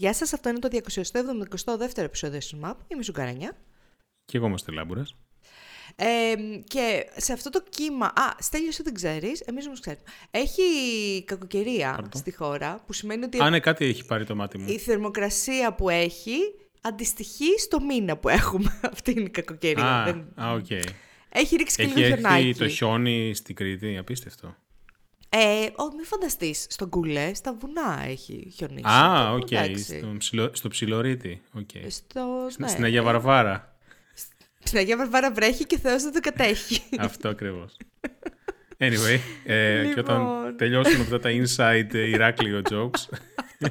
Γεια σας, αυτό είναι το 272ο επεισόδιο του ΜΑΠ. Είμαι η Ζουγκαρανιά. Και εγώ είμαστε Λάμπουρας. Ε, και σε αυτό το κύμα. Α, Στέλιος, δεν ξέρεις, εμείς όμως ξέρουμε. Έχει κακοκαιρία Πάρτο. στη χώρα, που σημαίνει ότι Α, ναι, κάτι έχει πάρει το μάτι μου. η θερμοκρασία που έχει αντιστοιχεί στο μήνα που έχουμε. Αυτή είναι η κακοκαιρία. Α, Δεν- α, οκ. Έχει ρίξει και Έχει λίγο έρθει χιονάκι. το χιόνι στην Κρήτη, απίστευτο. Ε, ό, μην φανταστείς. Στον Κούλε, στα βουνά έχει χιονίσει. Α, Ε, οκ, εντάξει. στο, ψιλο, στο Ψηλορείτη. οκ. Στο, Στην- ναι. Στην Αγία Βαρβάρα. Στην Αγία Βαρβάρα βρέχει και Θεός δεν το κατέχει. Αυτό ακριβώς. Anyway, ε, και όταν Λοιπόν. τελειώσουμε αυτά τα inside ε, Ηράκλειο jokes,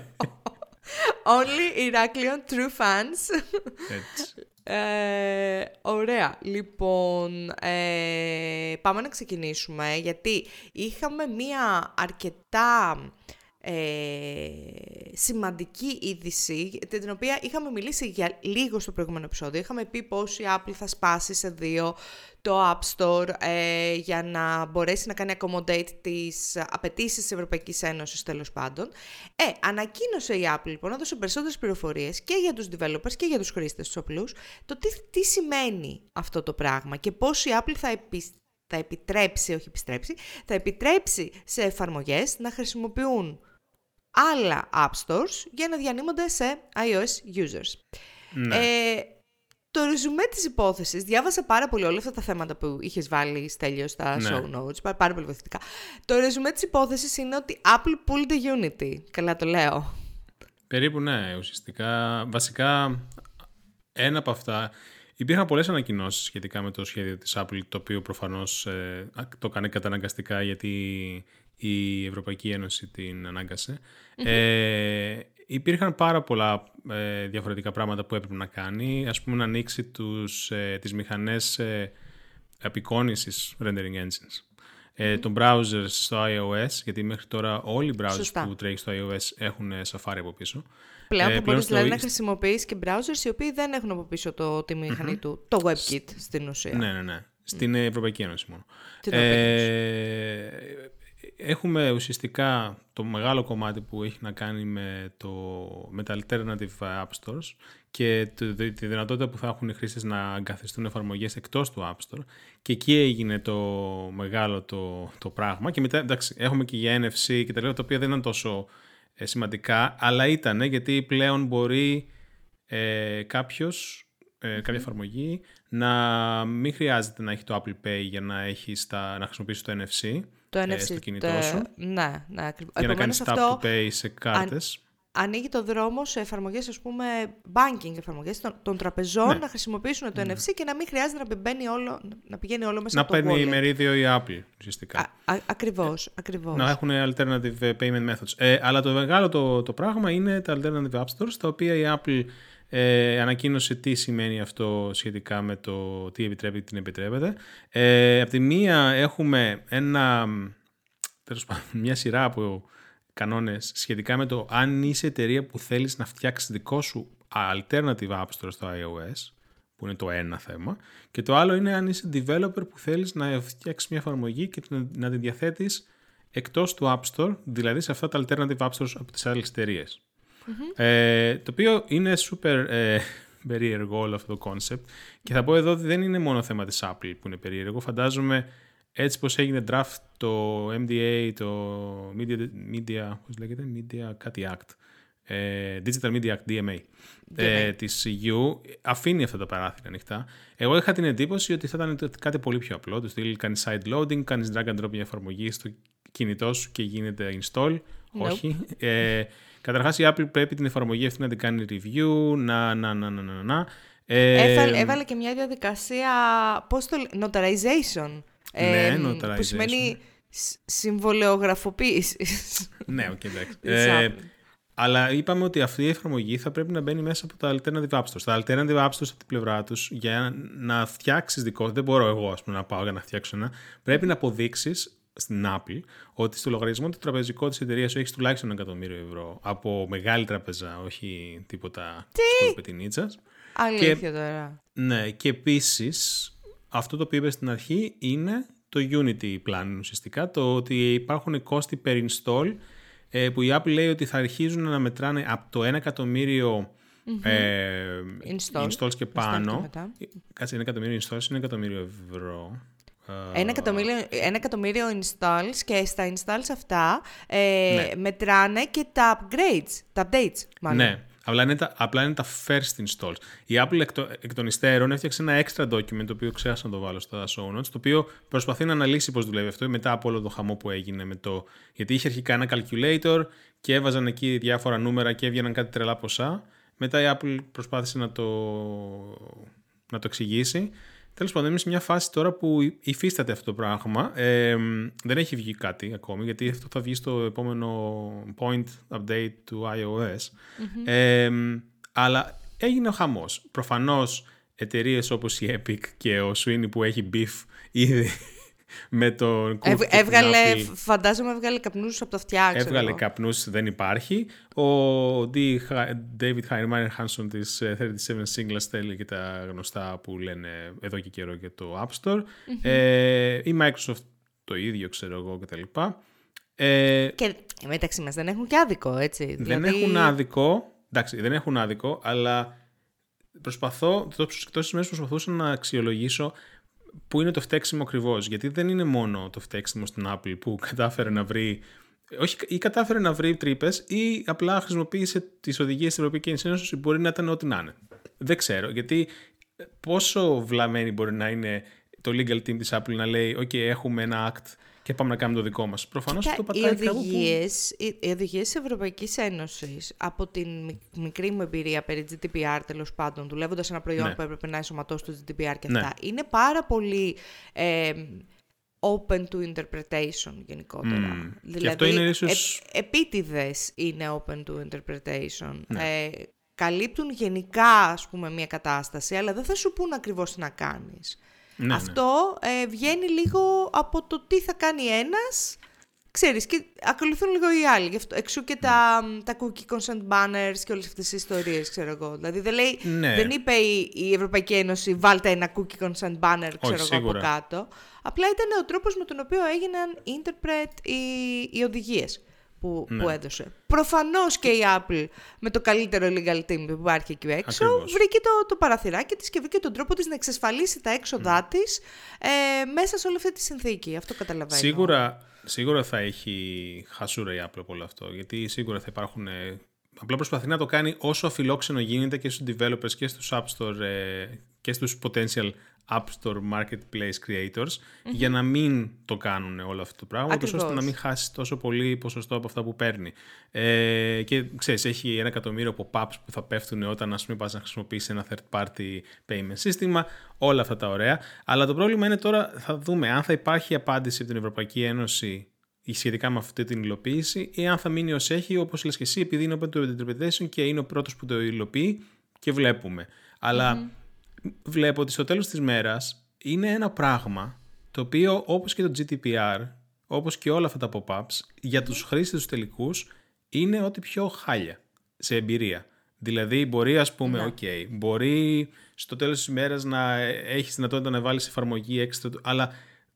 Only Ηράκλειον true fans. έτσι. Ε, ωραία. Λοιπόν, ε, πάμε να ξεκινήσουμε γιατί είχαμε μία αρκετά ε, σημαντική είδηση την οποία είχαμε μιλήσει για λίγο στο προηγούμενο επεισόδιο. Είχαμε πει πως η Apple θα σπάσει σε δύο το App Store ε, για να μπορέσει να κάνει accommodate τις απαιτήσεις της Ευρωπαϊκής Ένωσης τέλος πάντων. Ε, ανακοίνωσε η Apple λοιπόν, έδωσε περισσότερες πληροφορίες και για τους developers και για τους χρήστες τους απλούς, το τι, τι σημαίνει αυτό το πράγμα και πώς η Apple θα, επι, θα επιτρέψει, όχι επιστρέψει, θα επιτρέψει σε εφαρμογές να χρησιμοποιούν άλλα App Stores για να διανύμονται σε iOS users. Ναι. Ε, το ρεζουμέ της υπόθεσης, διάβασα πάρα πολύ όλα αυτά τα θέματα που είχες βάλει Στέλιο στα Ναι. show notes, πάρα, πάρα πολύ βοηθητικά. Το ρεζουμέ της υπόθεσης είναι ότι Apple pulled the Unity. Καλά το λέω. Περίπου ναι, ουσιαστικά. Βασικά, ένα από αυτά. Υπήρχαν πολλές ανακοινώσεις σχετικά με το σχέδιο της Apple, το οποίο προφανώς ε, το κάνει καταναγκαστικά γιατί η Ευρωπαϊκή Ένωση την αναγκασε Ε, υπήρχαν πάρα πολλά ε, διαφορετικά πράγματα που έπρεπε να κάνει. Ας πούμε να ανοίξει τους, ε, τις μηχανές ε, απεικόνησης rendering engines. Ε, των browsers στο iOS, γιατί μέχρι τώρα όλοι οι browsers Σωστά. που τρέχει στο iOS έχουν ε, Safari από πίσω. Πλέον Ε, θα πλέον μπορείς στο δηλαδή, να Inst- χρησιμοποιείς και browsers οι οποίοι δεν έχουν από πίσω το, τη μηχανη του, το WebKit στην ουσία. Ναι, ναι, ναι. Στην Ευρωπαϊκή Ένωση μόνο. Την Ευρωπαϊκή ε, έχουμε ουσιαστικά το μεγάλο κομμάτι που έχει να κάνει με, το, με τα alternative app stores και το- τη τη δυνατότητα που θα έχουν οι χρήστες να εγκαθιστούν εφαρμογές εκτός του App Store. Και εκεί έγινε το μεγάλο το, το πράγμα. Και μετά εντάξει έχουμε και για NFC και τα λοιπά τα οποία δεν ήταν τόσο ε, σημαντικά αλλά ήταν γιατί πλέον μπορεί ε, κάποιος, ε, κάποια εφαρμογή να μην χρειάζεται να έχει το Apple Pay για να, έχει στα, να χρησιμοποιήσει το NFC Το ε, NFC. στο κινητό το- σου Ναι, ναι, ακριβώς. για να Επομένως, κάνεις tap to pay σε κάρτες. ανοίγει το δρόμο σε εφαρμογές, ας πούμε, banking εφαρμογές των, των τραπεζών Ναι. να χρησιμοποιήσουν το NFC και να μην χρειάζεται να πηγαίνει όλο, να πηγαίνει όλο μέσα Να από το παίρνει wallet. μερίδιο η Apple ουσιαστικά. Α, α, ακριβώς, ακριβώς. να έχουν alternative payment methods. Ε, αλλά το μεγάλο το, το πράγμα είναι τα alternative app stores, τα οποία η Apple ε, ανακοίνωσε τι σημαίνει αυτό σχετικά με το τι επιτρέπει και τι δεν επιτρέπεται. Ε, απ' τη μία έχουμε ένα, τέλος πάντων, μια σειρά από κανόνες σχετικά με το αν είσαι εταιρεία που θέλεις να φτιάξεις δικό σου alternative app store στο iOS, που είναι το ένα θέμα, και το άλλο είναι αν είσαι developer που θέλεις να φτιάξεις μια εφαρμογή και να- να την διαθέτεις εκτός του App Store, δηλαδή σε αυτά τα alternative app stores από τις άλλες εταιρείες. Ε, το οποίο είναι super ε, περίεργο όλο αυτό το concept και θα πω εδώ ότι δεν είναι μόνο θέμα της Apple που είναι περίεργο. Φαντάζομαι έτσι πως έγινε draft το MDA, το Media, Media, πώς λέγεται, Media κάτι Act, ε, Digital Media Act, DMA, ε, της EU, αφήνει αυτά τα παράθυρα ανοιχτά. Εγώ είχα την εντύπωση ότι θα ήταν κάτι πολύ πιο απλό. Το στυλ κάνει side loading, κάνεις drag and drop μια εφαρμογή στο κινητό σου και γίνεται install. Όχι. Ε, Καταρχάς η Apple πρέπει την εφαρμογή αυτή να την κάνει review, να, να, να, να, να, να. Ε, Έβαλε, έβαλε και μια διαδικασία, πώς το λέ- notarization. Ναι, Που notarization. σημαίνει σ- συμβολεογραφοποίησης. Ναι, οκ, εντάξει. Της Ε, Apple. αλλά είπαμε ότι αυτή η εφαρμογή θα πρέπει να μπαίνει μέσα από τα alternative app stores. Τα alternative app stores από την πλευρά τους, για να φτιάξεις δικό δεν μπορώ εγώ ας πούμε, να πάω για να φτιάξω ένα, πρέπει να αποδείξεις στην Apple ότι στο λογαριασμό του τραπεζικού της εταιρείας σου έχεις τουλάχιστον ένα εκατομμύριο ευρώ από μεγάλη τράπεζα, όχι τίποτα σκουλπετινίτσα. Αλήθεια τώρα. Ναι, και επίσης αυτό το οποίο είπες στην αρχή είναι το Unity Plan ουσιαστικά, το ότι υπάρχουν κόστη per install ε, που η Apple λέει ότι θα αρχίζουν να μετράνε από το 1 εκατομμύριο ε, Installs. installs και και πάνω. μετά. Κάτσε, ένα εκατομμύριο installs είναι ένα εκατομμύριο ευρώ. Ε, Ένα εκατομμύριο, ένα εκατομμύριο installs και στα installs αυτά ε, Ναι. μετράνε και τα upgrades, τα updates μάλλον. Ναι, απλά είναι, τα, απλά είναι τα first installs. Η Apple εκ, το- εκ των υστέρων έφτιαξε ένα extra document, το οποίο ξέχασα να το βάλω στα show notes, το οποίο προσπαθεί να αναλύσει πώς δουλεύει αυτό μετά από όλο το χαμό που έγινε με το... Γιατί είχε αρχικά ένα calculator και έβαζαν εκεί διάφορα νούμερα και έβγαιναν κάτι τρελά ποσά. Μετά η Apple προσπάθησε να το, να το εξηγήσει. Τέλος πάντων, είμαι σε μια φάση τώρα που υφίσταται αυτό το πράγμα. Ε, δεν έχει βγει κάτι ακόμη, γιατί αυτό θα βγει στο επόμενο point update του iOS. Ε, αλλά έγινε ο χαμός. Προφανώς εταιρείες όπως η Epic και ο Sweeney που έχει beef ήδη με τον Cook Έβ- και την έβγαλε, Apple, φαντάζομαι έβγαλε καπνούς από τα αυτιά, ξέρω Έβγαλε εγώ. καπνούς, δεν υπάρχει. Ο D. David Heinemeier Hanson της ε, 37 Singles θέλει και τα γνωστά που λένε εδώ και καιρό για το App Store. Ε, η Microsoft το ίδιο, ξέρω εγώ κτλ. Ε, Και μεταξύ μας δεν έχουν και άδικο, έτσι. δεν δηλαδή... έχουν άδικο, εντάξει, δεν έχουν άδικο, αλλά προσπαθώ, τόσες μέρες προσπαθούσα να αξιολογήσω πού είναι το φταίξιμο ακριβώς. Γιατί δεν είναι μόνο το φταίξιμο στην Apple που κατάφερε να βρει. Όχι, ή κατάφερε να βρει τρύπες, ή απλά χρησιμοποίησε τις οδηγίες της Ευρωπαϊκής Ένωσης που μπορεί να ήταν ό,τι να είναι. Δεν ξέρω. Γιατί πόσο βλαμμένη μπορεί να είναι το legal team της Apple να λέει: OK, έχουμε ένα act και πάμε να κάνουμε το δικό μας. Προφανώς Κοίτα, αυτό οι πατάει κάπου που. οδηγίες, οι, οι οδηγίες της Ευρωπαϊκής Ένωσης, από την μικ- μικρή μου εμπειρία περί GDPR τέλος πάντων, δουλεύοντας σε ένα προϊόν Ναι. που έπρεπε να ενσωματώσει το GDPR και Ναι. αυτά, είναι πάρα πολύ ε, open to interpretation γενικότερα. Μμμ. Και Δηλαδή, αυτό είναι ίσως- ε, επίτηδες είναι open to interpretation. Ναι. Ε, καλύπτουν γενικά, ας πούμε, μια κατάσταση, αλλά δεν θα σου πούν ακριβώς τι να κάνεις. Ναι, ναι. Αυτό ε, βγαίνει λίγο από το τι θα κάνει ένας, ξέρεις, και ακολουθούν λίγο οι άλλοι. Γι' αυτό, εξού και τα, τα cookie consent banners και όλες αυτές τις ιστορίες, ξέρω εγώ. Δηλαδή δεν, λέει, Ναι. δεν είπε η, η Ευρωπαϊκή Ένωση βάλτε ένα cookie consent banner, ξέρω εγώ, σίγουρα. από κάτω. Απλά ήταν ο τρόπος με τον οποίο έγιναν interpret οι, οι οδηγίες που, Ναι. που έδωσε. Προφανώς και η Apple με το καλύτερο legal team που υπάρχει εκεί έξω Ακριβώς. βρήκε το, το παραθυράκι της και βρήκε τον τρόπο της να εξασφαλίσει τα έξοδά της ε, μέσα σε όλη αυτή τη συνθήκη. Αυτό καταλαβαίνω. Σίγουρα, σίγουρα θα έχει χασούρα η Apple από όλο αυτό. Γιατί σίγουρα θα υπάρχουν. ε, απλά προσπαθεί να το κάνει όσο αφιλόξενο γίνεται και στους developers και στους App Store ε, και στους potential App Store Marketplace Creators για να μην το κάνουν όλο αυτό το πράγμα, ούτως ώστε Ακριβώς. να μην χάσει τόσο πολύ ποσοστό από αυτά που παίρνει. Ε, και ξέρεις, έχει ένα εκατομμύριο pop-ups που θα πέφτουν όταν ας πούμε πας να χρησιμοποιήσεις ένα third party payment σύστημα, όλα αυτά τα ωραία. Αλλά το πρόβλημα είναι τώρα, θα δούμε αν θα υπάρχει απάντηση από την Ευρωπαϊκή Ένωση σχετικά με αυτή την υλοποίηση ή αν θα μείνει ως έχει, όπως λες και εσύ, επειδή είναι open to interpretation και είναι ο πρώτος που το υλοποιεί και βλέπουμε. Αλλά βλέπω ότι στο τέλος της μέρας είναι ένα πράγμα το οποίο όπως και το GDPR, όπως και όλα αυτά τα pop-ups, για τους χρήστες τους τελικούς είναι ό,τι πιο χάλια σε εμπειρία. Δηλαδή μπορεί ας πούμε, οκ, μπορεί στο τέλος της ημέρας να έχεις δυνατότητα να βάλεις εφαρμογή έξτρα, του- αλλά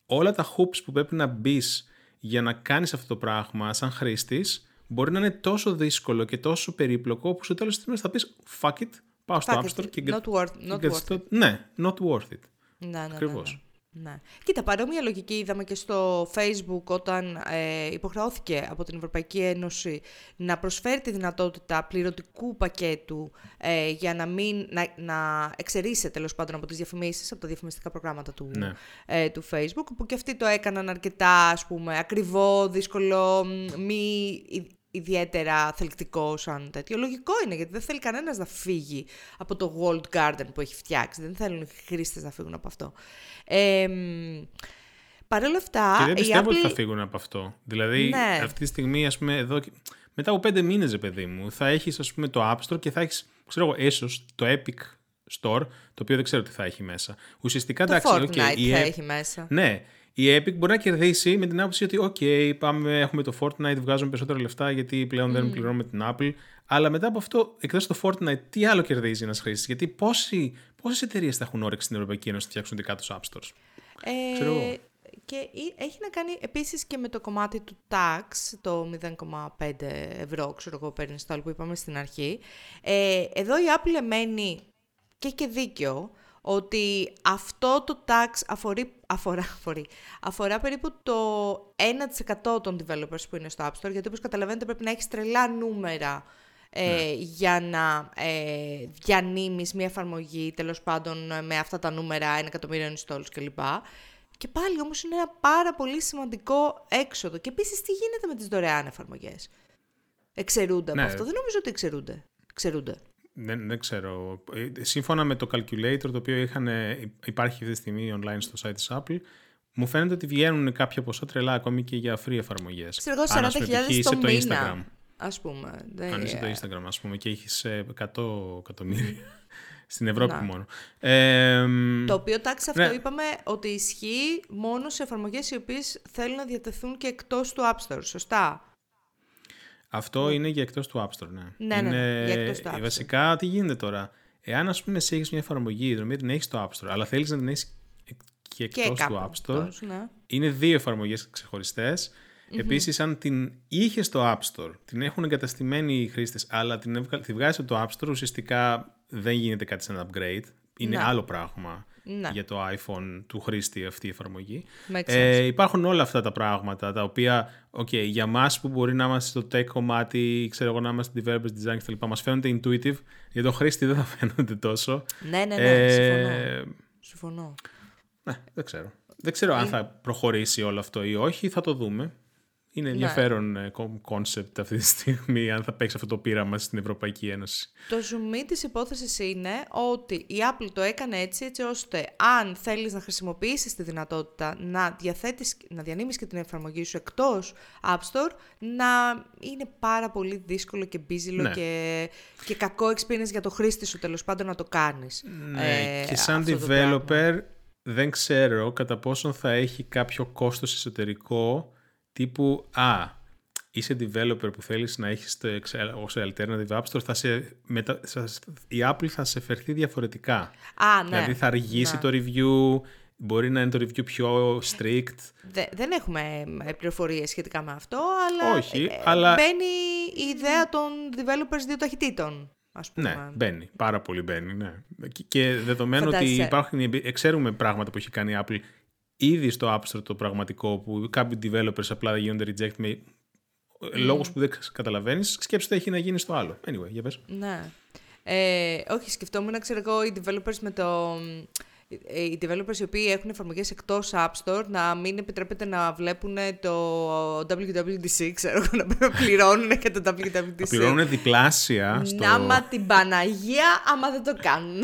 όλα τα hoops που πρέπει να μπεις για να κάνεις αυτό το πράγμα σαν χρήστης μπορεί να είναι τόσο δύσκολο και τόσο περίπλοκο που στο τέλος της ημέρας θα πεις fuck it, πάω στο Fuck App it, Store και not worth- not και worth στο- Ναι, not worth it. Ναι, ναι, ναι, Ακριβώς. ναι. Ναι. Κοίτα, παρόμοια λογική είδαμε και στο Facebook όταν ε, υποχρεώθηκε από την Ευρωπαϊκή Ένωση να προσφέρει τη δυνατότητα πληρωτικού πακέτου ε, για να μην να, να εξαιρείσαι τέλος πάντων από τις διαφημίσεις, από τα διαφημιστικά προγράμματα του, Ναι. ε, του Facebook, που και αυτοί το έκαναν αρκετά, ας πούμε, ακριβό, δύσκολο, μ, μη ι- ιδιαίτερα θελκτικό σαν τέτοιο. Λογικό είναι, γιατί δεν θέλει κανένας να φύγει από το walled garden που έχει φτιάξει. Δεν θέλουν οι χρήστες να φύγουν από αυτό. Ε, μ, Παρ' όλα αυτά, Και δεν η πιστεύω ότι Apple- θα φύγουν από αυτό. Δηλαδή, Ναι. αυτή τη στιγμή, ας πούμε, εδώ, και- μετά από πέντε μήνες, ρε παιδί μου, θα έχεις, ας πούμε, το App Store και θα έχεις, ξέρω εγώ, ίσως το Epic Store, το οποίο δεν ξέρω τι θα έχει μέσα. Ουσιαστικά, Το εντάξει, Fortnite οκ, η θα Ep- έχει μέσα. Ναι, η Epic μπορεί να κερδίσει με την άποψη ότι, OK, πάμε, έχουμε το Fortnite, βγάζουμε περισσότερα λεφτά γιατί πλέον δεν πληρώνουμε την Apple. Αλλά μετά από αυτό, εκτός το Fortnite, τι άλλο κερδίζει ένας χρήστης; Γιατί πόσοι, πόσες εταιρείες θα έχουν όρεξη στην Ευρωπαϊκή Ένωση να φτιάξουν δικά τους App Stores; Ε, Ξέρω εγώ. και έχει να κάνει επίσης και με το κομμάτι του tax, το 0,5 ευρώ, ξέρω εγώ, παίρνεις το άλλο που είπαμε στην αρχή. Ε, εδώ η Apple μένει και έχει και δίκιο ότι αυτό το tax αφορεί, αφορά, αφορεί, αφορά περίπου το 1% των developers που είναι στο App Store, γιατί όπως καταλαβαίνετε πρέπει να έχεις τρελά νούμερα ε, ναι. για να ε, διανύμεις μια εφαρμογή, τέλος πάντων με αυτά τα νούμερα, ένα εκατομμύριο installs κλπ. Και πάλι όμως είναι ένα πάρα πολύ σημαντικό έξοδο. Και επίσης τι γίνεται με τις δωρεάν εφαρμογές; Εξαιρούνται ναι. από αυτό; Δεν νομίζω ότι εξαιρούνται. Εξαιρούνται. Δεν, δεν ξέρω. Ε, σύμφωνα με το calculator το οποίο είχαν, υπάρχει αυτή τη στιγμή online στο site της Apple, μου φαίνεται ότι βγαίνουν κάποια ποσά τρελά ακόμη και για free εφαρμογές. Ξέρω εγώ 40.000 το, το μήνα. Instagram. Ας πούμε. Αν είσαι το Instagram, ας πούμε, και έχεις 100 εκατομμύρια. Στην Ευρώπη μόνο. Ε, το οποίο τάξη αυτό ναι. είπαμε ότι ισχύει μόνο σε εφαρμογές οι οποίες θέλουν να διατεθούν και εκτός του App Store, σωστά; Αυτό ναι. είναι για εκτός του App Store, ναι. Ναι, ναι, ναι για εκτός του App Store. Βασικά, τι γίνεται τώρα; Εάν, ας πούμε, εσύ έχεις μια εφαρμογή, δηλαδή την έχεις στο App Store, αλλά θέλεις να την έχεις και εκτός του App Store, ναι. είναι δύο εφαρμογές ξεχωριστές. Mm-hmm. Επίσης, αν την είχες στο App Store, την έχουν εγκαταστημένοι οι χρήστες, αλλά την, τη βγάζεις από το App Store, ουσιαστικά δεν γίνεται κάτι σαν upgrade. Είναι ναι. άλλο πράγμα ναι. για το iPhone του χρήστη αυτή η εφαρμογή. Ε, υπάρχουν όλα αυτά τα πράγματα τα οποία okay, για μας που μπορεί να είμαστε στο tech κομμάτι, ξέρω εγώ να είμαστε developers, design κτλ. Μας φαίνονται intuitive, για τον χρήστη δεν θα φαίνονται τόσο. Ναι, ναι, ναι, ε, συμφωνώ. συμφωνώ. Ναι, δεν ξέρω. Δεν ξέρω αν θα προχωρήσει όλο αυτό ή όχι, θα το δούμε. Είναι ναι. ενδιαφέρον concept αυτή τη στιγμή αν θα παίξει αυτό το πείραμα στην Ευρωπαϊκή Ένωση. Το ζουμί της υπόθεσης είναι ότι η Apple το έκανε έτσι, έτσι ώστε αν θέλεις να χρησιμοποιήσεις τη δυνατότητα να, διαθέτεις, να διανέμεις και την εφαρμογή σου εκτός App Store, να είναι πάρα πολύ δύσκολο και μπίζηλο ναι. και, και κακό experience για το χρήστη σου τέλος πάντων να το κάνεις. Ναι, ε, και σαν developer δεν ξέρω κατά πόσον θα έχει κάποιο κόστος εσωτερικό Τύπου, α, είσαι developer που θέλεις να έχεις το ως alternative app store, θα σε, μετα, η Apple θα σε φερθεί διαφορετικά. Α, ναι. Δηλαδή θα αργήσει ναι. το review, μπορεί να είναι το review πιο strict. δεν έχουμε ε, πληροφορίες σχετικά με αυτό, αλλά, Όχι, ε, αλλά... μπαίνει η ιδέα των developers δύο ταχυτήτων. Ας πούμε. Ναι, μπαίνει. Πάρα πολύ μπαίνει. Ναι. Και δεδομένου ότι υπάρχουν, ξέρουμε πράγματα που έχει κάνει η Apple ήδη στο App Store το πραγματικό που κάποιοι developers απλά γίνονται reject με mm. λόγους που δεν καταλαβαίνεις, σκέψου τι έχει να γίνει στο άλλο. Anyway, για πες. Ναι. Ε, όχι, σκεφτόμουν, ξέρω εγώ, οι developers με το... Ε, οι developers οι οποίοι έχουν εφαρμογές εκτός App Store να μην επιτρέπεται να βλέπουν το WWDC, ξέρω εγώ, να πληρώνουν και το WWDC. Να πληρώνουν διπλάσια στο... Να μα την Παναγία άμα δεν το κάνουν.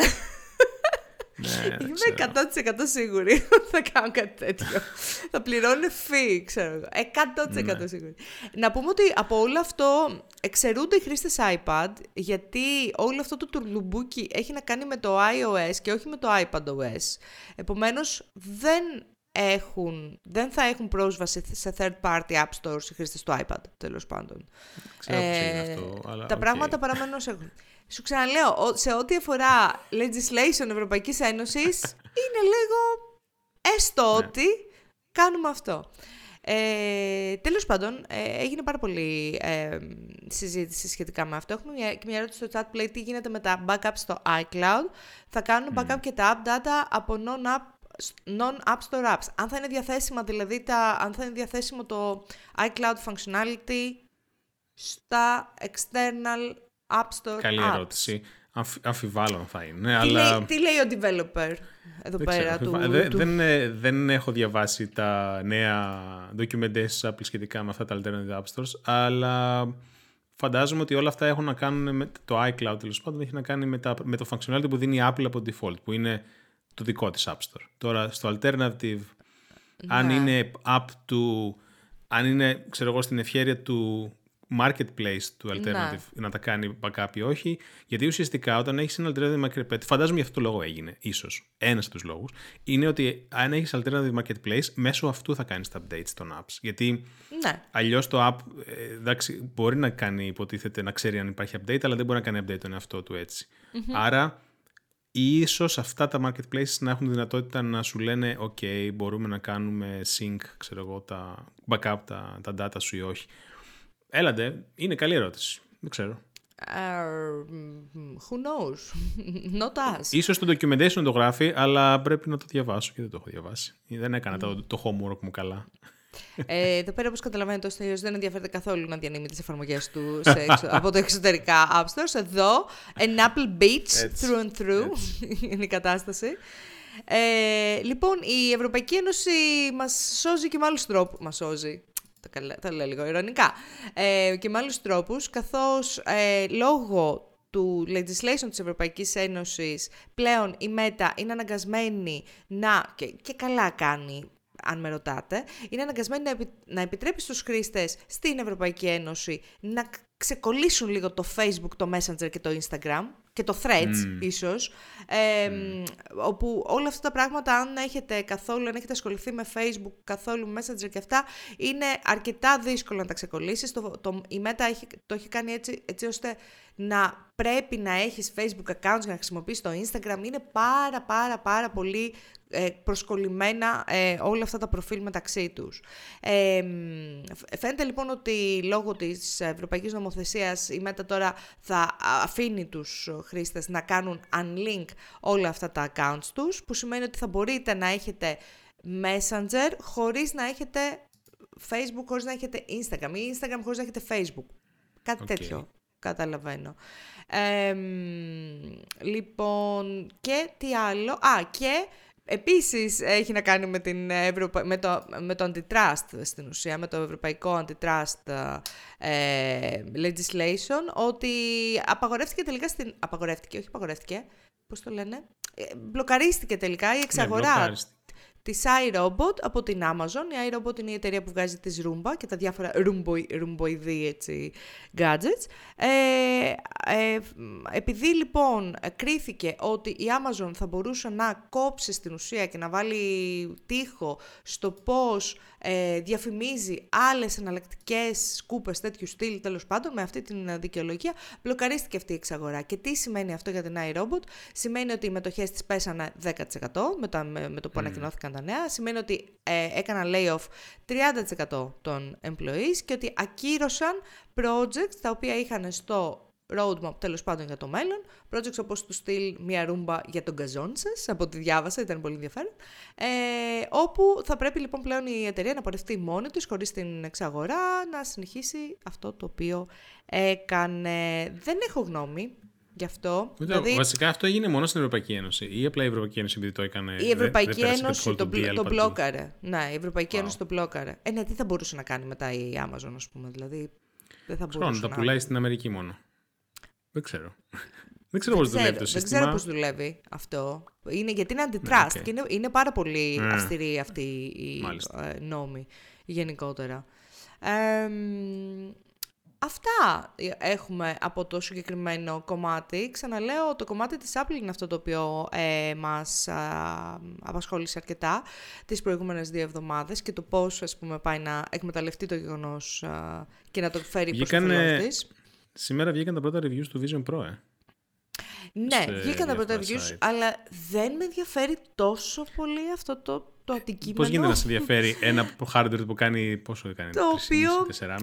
Ναι, Είμαι 100% σίγουρη ότι θα κάνω κάτι τέτοιο. θα πληρώνουν φύ, ξέρω εγώ. 100% ναι. σίγουρη. Να πούμε ότι από όλο αυτό εξαιρούνται οι χρήστες iPad, γιατί όλο αυτό το τουρλουμπούκι έχει να κάνει με το iOS και όχι με το iPadOS. Επομένως, δεν έχουν, δεν θα έχουν πρόσβαση σε third party app stores οι χρήστες του iPad, τέλος πάντων. Ξέρω ε, αυτό, αλλά τα πράγματα παραμένουν όσο έχουν. Σου ξαναλέω, σε ό,τι αφορά legislation Ευρωπαϊκής Ένωσης, είναι λίγο έστω ναι. ότι κάνουμε αυτό. Ε, τέλος πάντων, ε, έγινε πάρα πολύ ε, συζήτηση σχετικά με αυτό. Έχουμε μια, και μια ερώτηση στο chat που λέει τι γίνεται με τα backup στο iCloud; Θα κάνουν backup και τα app data από non-app non-app store apps. Αν θα είναι διαθέσιμα, δηλαδή, τα, αν θα είναι διαθέσιμο το iCloud functionality στα external App Store Καλή apps. ερώτηση. Αμφιβάλλω θα είναι. Τι, αλλά... λέει, τι λέει ο developer εδώ δεν πέρα του, δεν, του... Δεν, ε, δεν, έχω διαβάσει τα νέα documentations Apple σχετικά με αυτά τα alternative app stores, αλλά φαντάζομαι ότι όλα αυτά έχουν να κάνουν με το iCloud τέλος πάντων, έχει να κάνει με, τα, με το functionality που δίνει η Apple από default, που είναι το δικό της App Store. Τώρα στο alternative, αν ναι. είναι app του, αν είναι, ξέρω εγώ, στην ευχέρεια του marketplace του alternative να, να τα κάνει backup ή όχι. Γιατί ουσιαστικά όταν έχεις ένα alternative marketplace, φαντάζομαι για αυτό το λόγο έγινε, ίσως ένας από τους λόγους, είναι ότι αν έχεις alternative marketplace, μέσω αυτού θα κάνεις τα updates των apps. Γιατί ναι. αλλιώς το app ε, εντάξει, μπορεί να κάνει, υποτίθεται, να ξέρει αν υπάρχει update, αλλά δεν μπορεί να κάνει update τον εαυτό του ετσι Άρα ίσως αυτά τα marketplaces να έχουν δυνατότητα να σου λένε ok, μπορούμε να κάνουμε sync, ξέρω εγώ, τα backup, τα, τα data σου ή όχι. Έλατε, είναι καλή ερώτηση. Δεν ξέρω. Uh, who knows? Not us. Ίσως το documentation το γράφει, αλλά πρέπει να το διαβάσω και δεν το έχω διαβάσει. Δεν έκανα το, το homework μου καλά. Ε, εδώ πέρα, όπως καταλαβαίνετε, ο Στέλιος δεν ενδιαφέρεται καθόλου να διανύμει τις εφαρμογές του σε εξω... από το εξωτερικά App Stores. Εδώ, an Apple Beach through and through είναι η κατάσταση. Ε, λοιπόν, η Ευρωπαϊκή Ένωση μας σώζει και με άλλους τρόπους. Μας σώζει. Το λέω λίγο ειρωνικά. Ε, και με άλλους τρόπους, καθώς ε, λόγω του legislation της Ευρωπαϊκής Ένωσης πλέον η ΜΕΤΑ είναι αναγκασμένη να, και, και καλά κάνει αν με ρωτάτε, είναι αναγκασμένη να, να επιτρέπει στους χρήστες στην Ευρωπαϊκή Ένωση να ξεκολλήσουν λίγο το Facebook, το Messenger και το Instagram και το Threads mm. ίσως, ε, όπου όλα αυτά τα πράγματα αν έχετε καθόλου, αν έχετε ασχοληθεί με Facebook, καθόλου Messenger και αυτά, είναι αρκετά δύσκολο να τα ξεκολλήσεις. Το, το, η Meta έχει, το έχει κάνει έτσι, έτσι ώστε να πρέπει να έχεις Facebook accounts για να χρησιμοποιήσεις το Instagram. Είναι πάρα πάρα πάρα πολύ ε, προσκολλημένα ε, όλα αυτά τα προφίλ μεταξύ τους. Ε, φαίνεται λοιπόν ότι λόγω της Ευρωπαϊκής Νομοθεσίας η Meta τώρα θα αφήνει τους χρήστες να κάνουν unlink όλα αυτά τα accounts τους, που σημαίνει ότι θα μπορείτε να έχετε Messenger χωρίς να έχετε Facebook, χωρίς να έχετε Instagram ή Instagram χωρίς να έχετε Facebook. Κάτι τέτοιο καταλαβαίνω. λοιπόν, και τι άλλο; Α, και Επίσης έχει να κάνει με, την με, το, με το antitrust στην ουσία, με το ευρωπαϊκό antitrust ε, legislation, ότι απαγορεύτηκε τελικά στην... Απαγορεύτηκε, όχι απαγορεύτηκε, πώς το λένε, ε, μπλοκαρίστηκε τελικά η ναι, εξαγορά τη iRobot από την Amazon. Η iRobot είναι η εταιρεία που βγάζει τις Roomba και τα διάφορα ρουμποειδή έτσι, gadgets. Ε, ε, επειδή λοιπόν κρίθηκε ότι η Amazon θα μπορούσε να κόψει στην ουσία και να βάλει τείχο στο πώς ε, διαφημίζει άλλες εναλλακτικές σκούπες τέτοιου στυλ τέλος πάντων με αυτή την δικαιολογία, μπλοκαρίστηκε αυτή η εξαγορά. Και τι σημαίνει αυτό για την iRobot? Σημαίνει ότι οι μετοχές της πέσανε 10% με το, με, με το που mm. ανακοινώθηκαν τα νέα. Σημαίνει ότι ε, έκαναν layoff 30% των employees και ότι ακύρωσαν projects τα οποία είχαν στο roadmap τέλος πάντων για το μέλλον. Projects όπως του στυλ μια ρούμπα για τον καζόν σα, από ό,τι διάβασα, ήταν πολύ ενδιαφέρον. Ε, όπου θα πρέπει λοιπόν πλέον η εταιρεία να πορευτεί μόνη της, χωρίς την εξαγορά, να συνεχίσει αυτό το οποίο έκανε. Δεν έχω γνώμη γι' αυτό. δηλαδή... Βασικά αυτό έγινε μόνο στην Ευρωπαϊκή Ένωση ή απλά η Ευρωπαϊκή Ένωση επειδή το έκανε. Η Ευρωπαϊκή δεν, Ένωση το, το, το μπλόκαρε. Ναι, η Ευρωπαϊκή wow. Ένωση το μπλόκαρε. Ε, ναι, τι θα μπορούσε να κάνει μετά η Amazon, ας πούμε. Δηλαδή. Δεν θα μπορούσε. Χρόνο, να... τα πουλάει στην Αμερική μόνο. Δεν ξέρω. δεν ξέρω πώς δουλεύει το σύστημα. Δεν ξέρω πώς δουλεύει αυτό. Είναι, γιατί είναι antitrust ναι, okay. και είναι, είναι πάρα πολύ mm. αυστηρή αυτή η ε, νόμη γενικότερα. Ε, Αυτά έχουμε από το συγκεκριμένο κομμάτι. Ξαναλέω, το κομμάτι της Apple είναι αυτό το οποίο ε, μας α, απασχόλησε αρκετά τις προηγούμενες δύο εβδομάδες και το πώς ας πούμε, πάει να εκμεταλλευτεί το γεγονός και να το φέρει Βγήκαν, προς της. Σήμερα βγήκαν τα πρώτα reviews του Vision Pro, ε. Ναι, βγήκαν τα πρώτα reviews, αλλά δεν με ενδιαφέρει τόσο πολύ αυτό το το αντικείμενο. Πώς γίνεται να σε ενδιαφέρει ένα hardware που κάνει. Πόσο κάνει, Το οποίο. 4,5.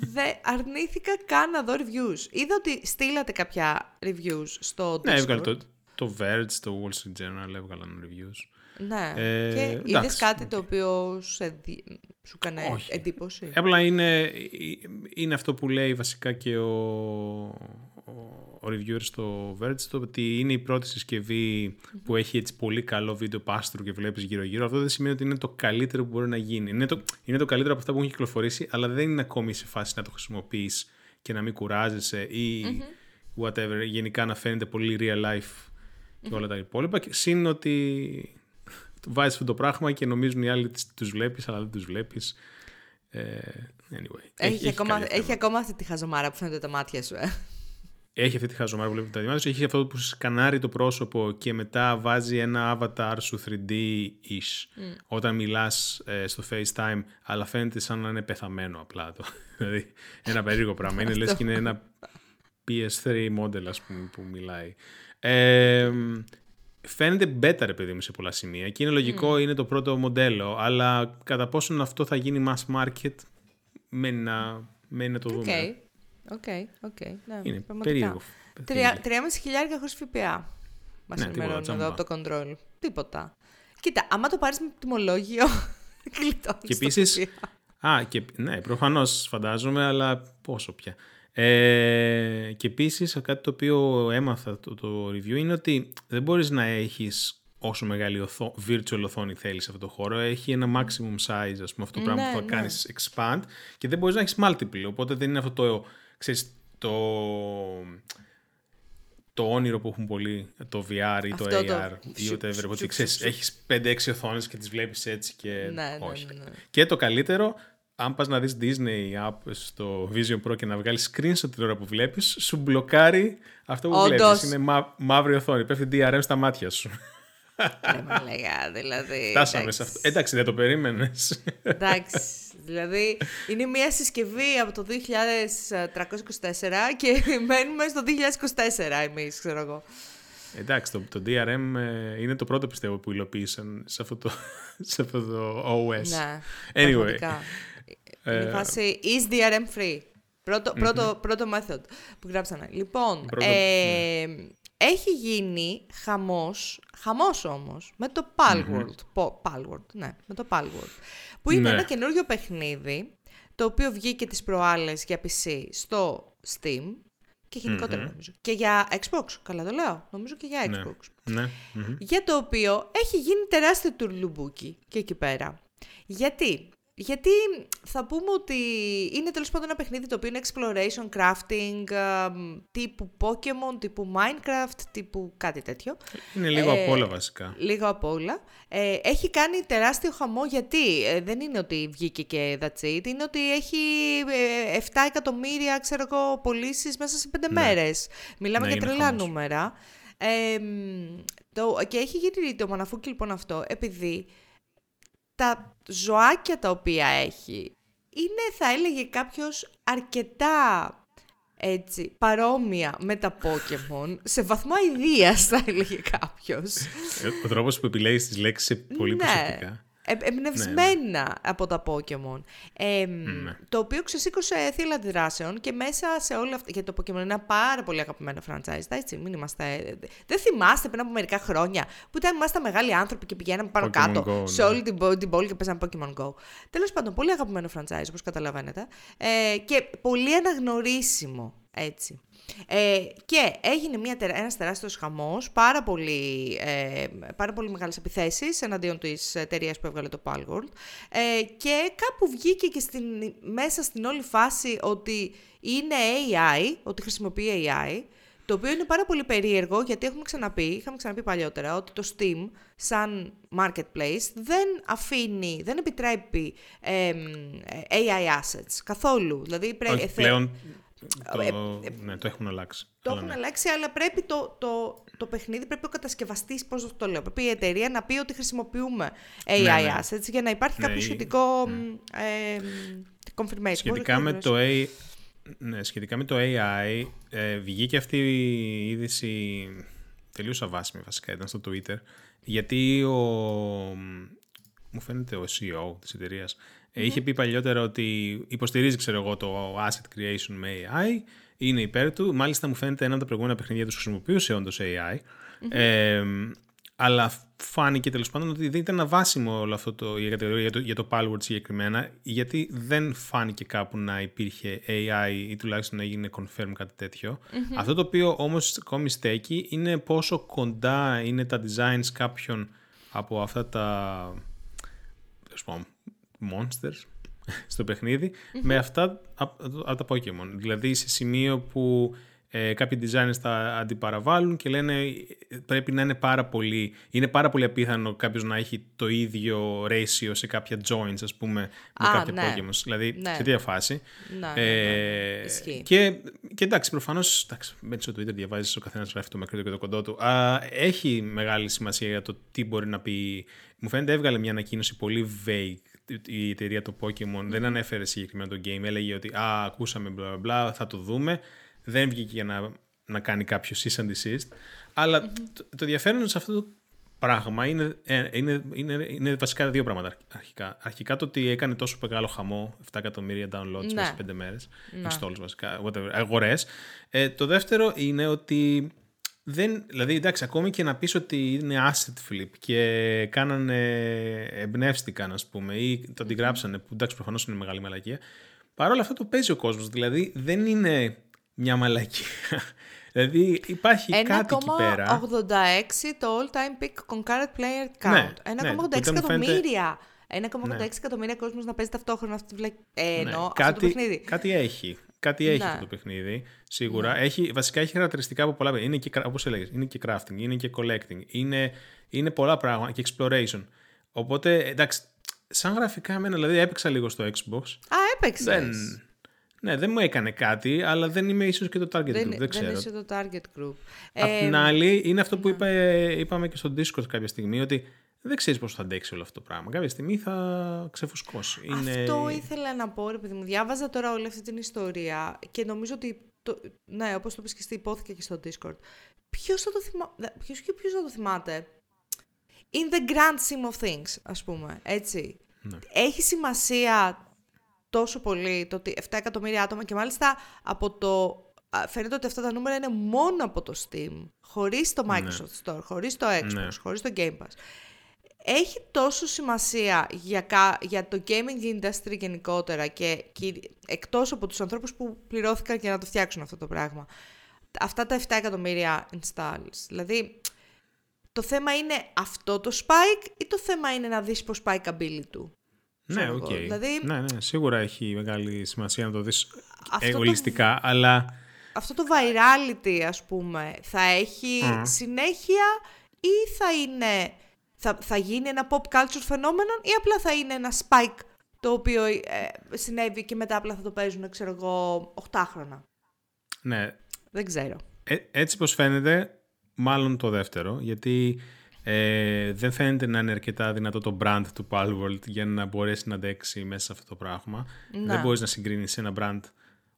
Δε, αρνήθηκα καν να δω reviews. Είδα ότι στείλατε κάποια reviews στο Discord. Ναι, έβγαλε το, το Verge, το Wall Street Journal έβγαλαν reviews. Ναι. Ε, και είδες κάτι το οποίο σε, σου έκανε Όχι. εντύπωση; Απλά είναι, είναι αυτό που λέει βασικά και ο, ο reviewer στο Verge το ότι είναι η πρώτη συσκευή που έχει έτσι πολύ καλό βίντεο πάστρου και βλέπεις γύρω γύρω. Αυτό δεν σημαίνει ότι είναι το καλύτερο που μπορεί να γίνει. Είναι το, είναι το καλύτερο από αυτά που έχουν κυκλοφορήσει, αλλά δεν είναι ακόμη σε φάση να το χρησιμοποιείς και να μην κουράζεσαι ή whatever. Γενικά να φαίνεται πολύ real life και όλα τα υπόλοιπα. Συν ότι βάζεις αυτό το πράγμα και νομίζουν οι άλλοι ότι τους βλέπεις, αλλά δεν τους βλέπεις. Ε, anyway, έχει, έχει, ακόμα, έχει ακόμα αυτή τη χαζομάρα που φαίνεται τα μάτια σου, ε έχει αυτή τη χαζομάρα που βλέπει τα διμάτια έχει αυτό που σκανάρει το πρόσωπο και μετά βάζει ένα avatar σου 3D-ish mm. όταν μιλάς ε, στο FaceTime, αλλά φαίνεται σαν να είναι πεθαμένο απλά το. δηλαδή ένα περίεργο πράγμα. είναι λες και είναι ένα PS3 model, ας πούμε, που μιλάει. Ε, φαίνεται better, ρε παιδί μου, σε πολλά σημεία. Και είναι λογικό, είναι το πρώτο μοντέλο. Αλλά κατά πόσον αυτό θα γίνει mass market, μένει να, μένει να το δούμε. Οκ, οκ, ναι, Είναι περίεργο. 3,5 χιλιάρικα χωρίς ΦΠΑ. Μας Ναι, ενημερώνουν τίποτα, εδώ τσάμπα. από το control. Τίποτα. Κοίτα, άμα το πάρεις με τιμολόγιο, γλιτώνεις Και το επίσης, ΦΠΑ. Α, και, ναι, προφανώς φαντάζομαι, αλλά πόσο πια. Ε, και επίσης κάτι το οποίο έμαθα το, το review είναι ότι δεν μπορείς να έχεις όσο μεγάλη οθό, virtual οθόνη θέλεις σε αυτό το χώρο. Έχει ένα maximum size, ας πούμε, αυτό το πράγμα Ναι, που θα ναι. κάνεις expand και δεν μπορείς να έχεις multiple. Οπότε δεν είναι αυτό το, ξέρεις, το, το όνειρο που έχουν πολλοί, το VR ή το Αυτό το AR ή σουπ, whatever. σουπ, Ότι σουπ, ξέρεις, σουπ. έχεις 5-6 οθόνες και τις βλέπεις έτσι και Ναι, ναι, όχι. ναι, ναι. Και το καλύτερο, αν πας να δεις Disney app στο Vision Pro και να βγάλεις screenshot την ώρα που βλέπεις, σου μπλοκάρει αυτό που Όντως. βλέπεις. Είναι μα, μαύρη οθόνη, πέφτει DRM στα μάτια σου. Ρε μαλάκα, δηλαδή. Φτάσαμε σε εντάξει. αυτό. Εντάξει, δεν το περίμενες. Εντάξει. Δηλαδή, είναι μια συσκευή από το 2324 και μένουμε στο 2024 εμείς, ξέρω εγώ. Εντάξει, το, το DRM ε, είναι το πρώτο πιστεύω που υλοποίησαν σε αυτό το, σε αυτό το OS. Ναι, Anyway. πραγματικά. Είναι η Ε, φάση is DRM free. Πρώτο, πρώτο, πρώτο method που γράψανε. Λοιπόν, Πρώτο- ναι. Ε, έχει γίνει χαμός, χαμός όμως, με το Palworld. Πο- Palworld, ναι, με το Palworld. Που είναι Ναι. ένα καινούριο παιχνίδι, το οποίο βγήκε τις προάλλες για PC στο Steam και γενικότερα νομίζω. Και για Xbox, καλά το λέω, νομίζω και για Ναι. Xbox. Ναι. μμμ. Για το οποίο έχει γίνει τεράστιο τουρλουμπούκι και εκεί πέρα. Γιατί; Γιατί θα πούμε ότι είναι τέλος πάντων ένα παιχνίδι το οποίο είναι exploration, crafting, α, μ, τύπου Pokemon, τύπου Minecraft, τύπου κάτι τέτοιο. Είναι λίγο Ε, απ' όλα βασικά. Λίγο απ' όλα. Ε, έχει κάνει τεράστιο χαμό γιατί ε, δεν είναι ότι βγήκε και that's it, είναι ότι έχει ε, 7 εκατομμύρια ξέρω εγώ, πωλήσεις μέσα σε 5 μέρες. Μιλάμε Ναι, για είναι τρελά χαμός. νούμερα. Ε, μ, το, και έχει γίνει το μαναφούκι λοιπόν αυτό επειδή τα ζωάκια τα οποία έχει είναι θα έλεγε κάποιος αρκετά έτσι, παρόμοια με τα Pokemon, σε βαθμό αηδίας θα έλεγε κάποιος. Ε, Ο τρόπος που επιλέγεις τις λέξεις είναι πολύ Ναι. προσεκτικά. Ε, εμπνευσμένα από τα Pokemon. Ε, Ναι. Το οποίο ξεσήκωσε θύλα αντιδράσεων και μέσα σε όλα αυτά. Γιατί το Pokemon είναι ένα πάρα πολύ αγαπημένο franchise. Έτσι, μην είμαστε. Δεν θυμάστε πριν από μερικά χρόνια που ήταν ήμασταν μεγάλοι άνθρωποι και πηγαίναμε πάνω Pokemon κάτω Go, σε ναι. όλη την, πο- την πόλη και παίζαμε Pokemon Go. Τέλος πάντων, πολύ αγαπημένο franchise όπως καταλαβαίνετε. Ε, και πολύ αναγνωρίσιμο. Έτσι. Ε, και έγινε μια, τερα- ένας τεράστιος χαμός, πάρα πολύ, ε, πάρα πολύ μεγάλες επιθέσεις εναντίον της εταιρείας που έβγαλε το Palworld ε, και κάπου βγήκε και στην, μέσα στην όλη φάση ότι είναι AI, ότι χρησιμοποιεί AI, το οποίο είναι πάρα πολύ περίεργο γιατί έχουμε ξαναπεί, είχαμε ξαναπεί παλιότερα ότι το Steam σαν marketplace δεν αφήνει, δεν επιτρέπει εμ, AI assets καθόλου. Δηλαδή πρέ- Όχι, θε- πλέον το, ε, ναι, το έχουν αλλάξει. το Αλλά έχουν ναι. αλλάξει, αλλά πρέπει το, το, το παιχνίδι, πρέπει ο κατασκευαστής, πώς το λέω, πρέπει η εταιρεία να πει ότι χρησιμοποιούμε AI ναι. assets για να υπάρχει Ναι, κάποιο η- σχετικό μ, ε, μ, confirmation. Σχετικά Πώς με, το το A... ναι, σχετικά με το AI, ε, βγήκε αυτή η είδηση τελείως αβάσιμη βασικά, ήταν στο Twitter, γιατί ο, μου φαίνεται ο CEO της εταιρείας ε, είχε πει παλιότερα ότι υποστηρίζει, ξέρω εγώ, το asset creation με AI, είναι υπέρ του, μάλιστα μου φαίνεται ένα από τα προηγούμενα παιχνίδια τους χρησιμοποιούσε όντως AI, ε, αλλά φάνηκε τέλος πάντων ότι δεν ήταν αβάσιμο όλο αυτό το, η κατηγορία για το, για το Palworld συγκεκριμένα, γιατί δεν φάνηκε κάπου να υπήρχε AI ή τουλάχιστον να έγινε confirm κάτι τέτοιο. Αυτό το οποίο όμως ακόμη στέκει είναι πόσο κοντά είναι τα designs κάποιων από αυτά τα τέλος πάντων, monsters στο παιχνιδι με αυτά από από τα Pokemon. Δηλαδή σε σημείο που ε, κάποιοι designers τα αντιπαραβάλλουν και λένε ε, πρέπει να είναι πάρα πολύ, είναι πάρα πολύ απίθανο κάποιος να έχει το ίδιο ratio σε κάποια joints ας πούμε με Α, κάποια ναι. Pokemon. Δηλαδή Ναι. σε τέτοια φάση. Ναι, ναι, ναι. Ε, Ισχύει. και, και εντάξει, προφανώς. Μπαίνει στο Twitter, διαβάζεις ο καθένας γράφει το μακρύ του και το κοντό του. Α, έχει μεγάλη σημασία για το τι μπορεί να πει. Μου φαίνεται έβγαλε μια ανακοίνωση πολύ vague η εταιρεία το Pokemon. Δεν ανέφερε συγκεκριμένα το game. Έλεγε ότι Α, ακούσαμε μπλα μπλα, θα το δούμε. δεν βγήκε για να, να κάνει κάποιο cease and desist. Αλλά το, το ενδιαφέρον σε αυτό το πράγμα είναι, ε, είναι, είναι, είναι βασικά δύο πράγματα αρχικά. Αρχικά το ότι έκανε τόσο μεγάλο χαμό, 7 εκατομμύρια downloads ναι. μέσα σε 5 μέρες, ναι. installs βασικά, whatever, αγορές. Ε, το δεύτερο είναι ότι δεν, δηλαδή εντάξει ακόμη και να πεις ότι είναι asset flip και κάνανε, εμπνεύστηκαν ας πούμε ή το αντιγράψανε που εντάξει προφανώς είναι μεγάλη μαλακία Παρ' όλα αυτά το παίζει ο κόσμος, δηλαδή δεν είναι μια μαλακία. Δηλαδή υπάρχει κάτι εκεί πέρα. 1,86 το all time peak concurrent player count. Ναι, 1,86 ναι, εκατομμύρια. 1,86 ναι. εκατομμύρια κόσμος να παίζει ταυτόχρονα αυτή τη βλακ... ε, ναι. αυτό κάτι, το παιχνίδι. Κάτι έχει. Κάτι έχει ναι. αυτό το παιχνίδι, σίγουρα. Ναι. Έχει, βασικά έχει χαρακτηριστικά από πολλά Είναι και, όπως έλεγες, είναι και crafting, είναι και collecting, είναι, είναι πολλά πράγματα και exploration. Οπότε, εντάξει, σαν γραφικά εμένα, δηλαδή έπαιξα λίγο στο Xbox. Α, έπαιξες. Δεν, ναι, δεν μου έκανε κάτι, αλλά δεν είμαι ίσως και το target δεν, group. Δεν, ξέρω. Δεν είσαι το target group. Απ' την άλλη, είναι αυτό που είπα, είπαμε και στο Discord κάποια στιγμή, ότι δεν ξέρεις πώς θα αντέξει όλο αυτό το πράγμα. Κάποια στιγμή θα ξεφουσκώσει. Είναι... Αυτό ήθελα να πω, επειδή μου διάβαζα τώρα όλη αυτή την ιστορία και νομίζω ότι. Το, ναι, όπως το πεις και υπόθηκε και στο Discord. Ποιος θα το θυμάται. Ποιος και ποιος θα το θυμάται; In the grand scheme of things, ας πούμε. Έτσι. Ναι. Έχει σημασία τόσο πολύ το ότι 7 εκατομμύρια άτομα και μάλιστα από το φαίνεται ότι αυτά τα νούμερα είναι μόνο από το Steam, χωρίς το ναι. Microsoft Store, χωρίς το Xbox, ναι. χωρίς το Game Pass. Έχει τόσο σημασία για, για το gaming industry γενικότερα και, και εκτός από τους ανθρώπους που πληρώθηκαν για να το φτιάξουν αυτό το πράγμα. Αυτά τα 7 εκατομμύρια installs. Δηλαδή, το θέμα είναι αυτό το spike ή το θέμα είναι να δεις πως πάει η καμπύλη του; Ναι, οκ. Δηλαδή... Ναι, ναι, σίγουρα έχει μεγάλη σημασία να το δεις εγωιστικά, αλλά... Αυτό το virality, ας πούμε, θα έχει συνέχεια ή θα είναι... Θα, θα γίνει ένα pop culture φαινόμενο ή απλά θα είναι ένα spike το οποίο ε, συνέβη και μετά απλά θα το παίζουν, ξέρω εγώ, 8 χρόνια. Ναι. Δεν ξέρω. Ε, έτσι πως φαίνεται, μάλλον το δεύτερο, γιατί ε, δεν φαίνεται να είναι αρκετά δυνατό το brand του Palworld για να μπορέσει να αντέξει μέσα σε αυτό το πράγμα. Να. Δεν μπορείς να συγκρίνεις ένα brand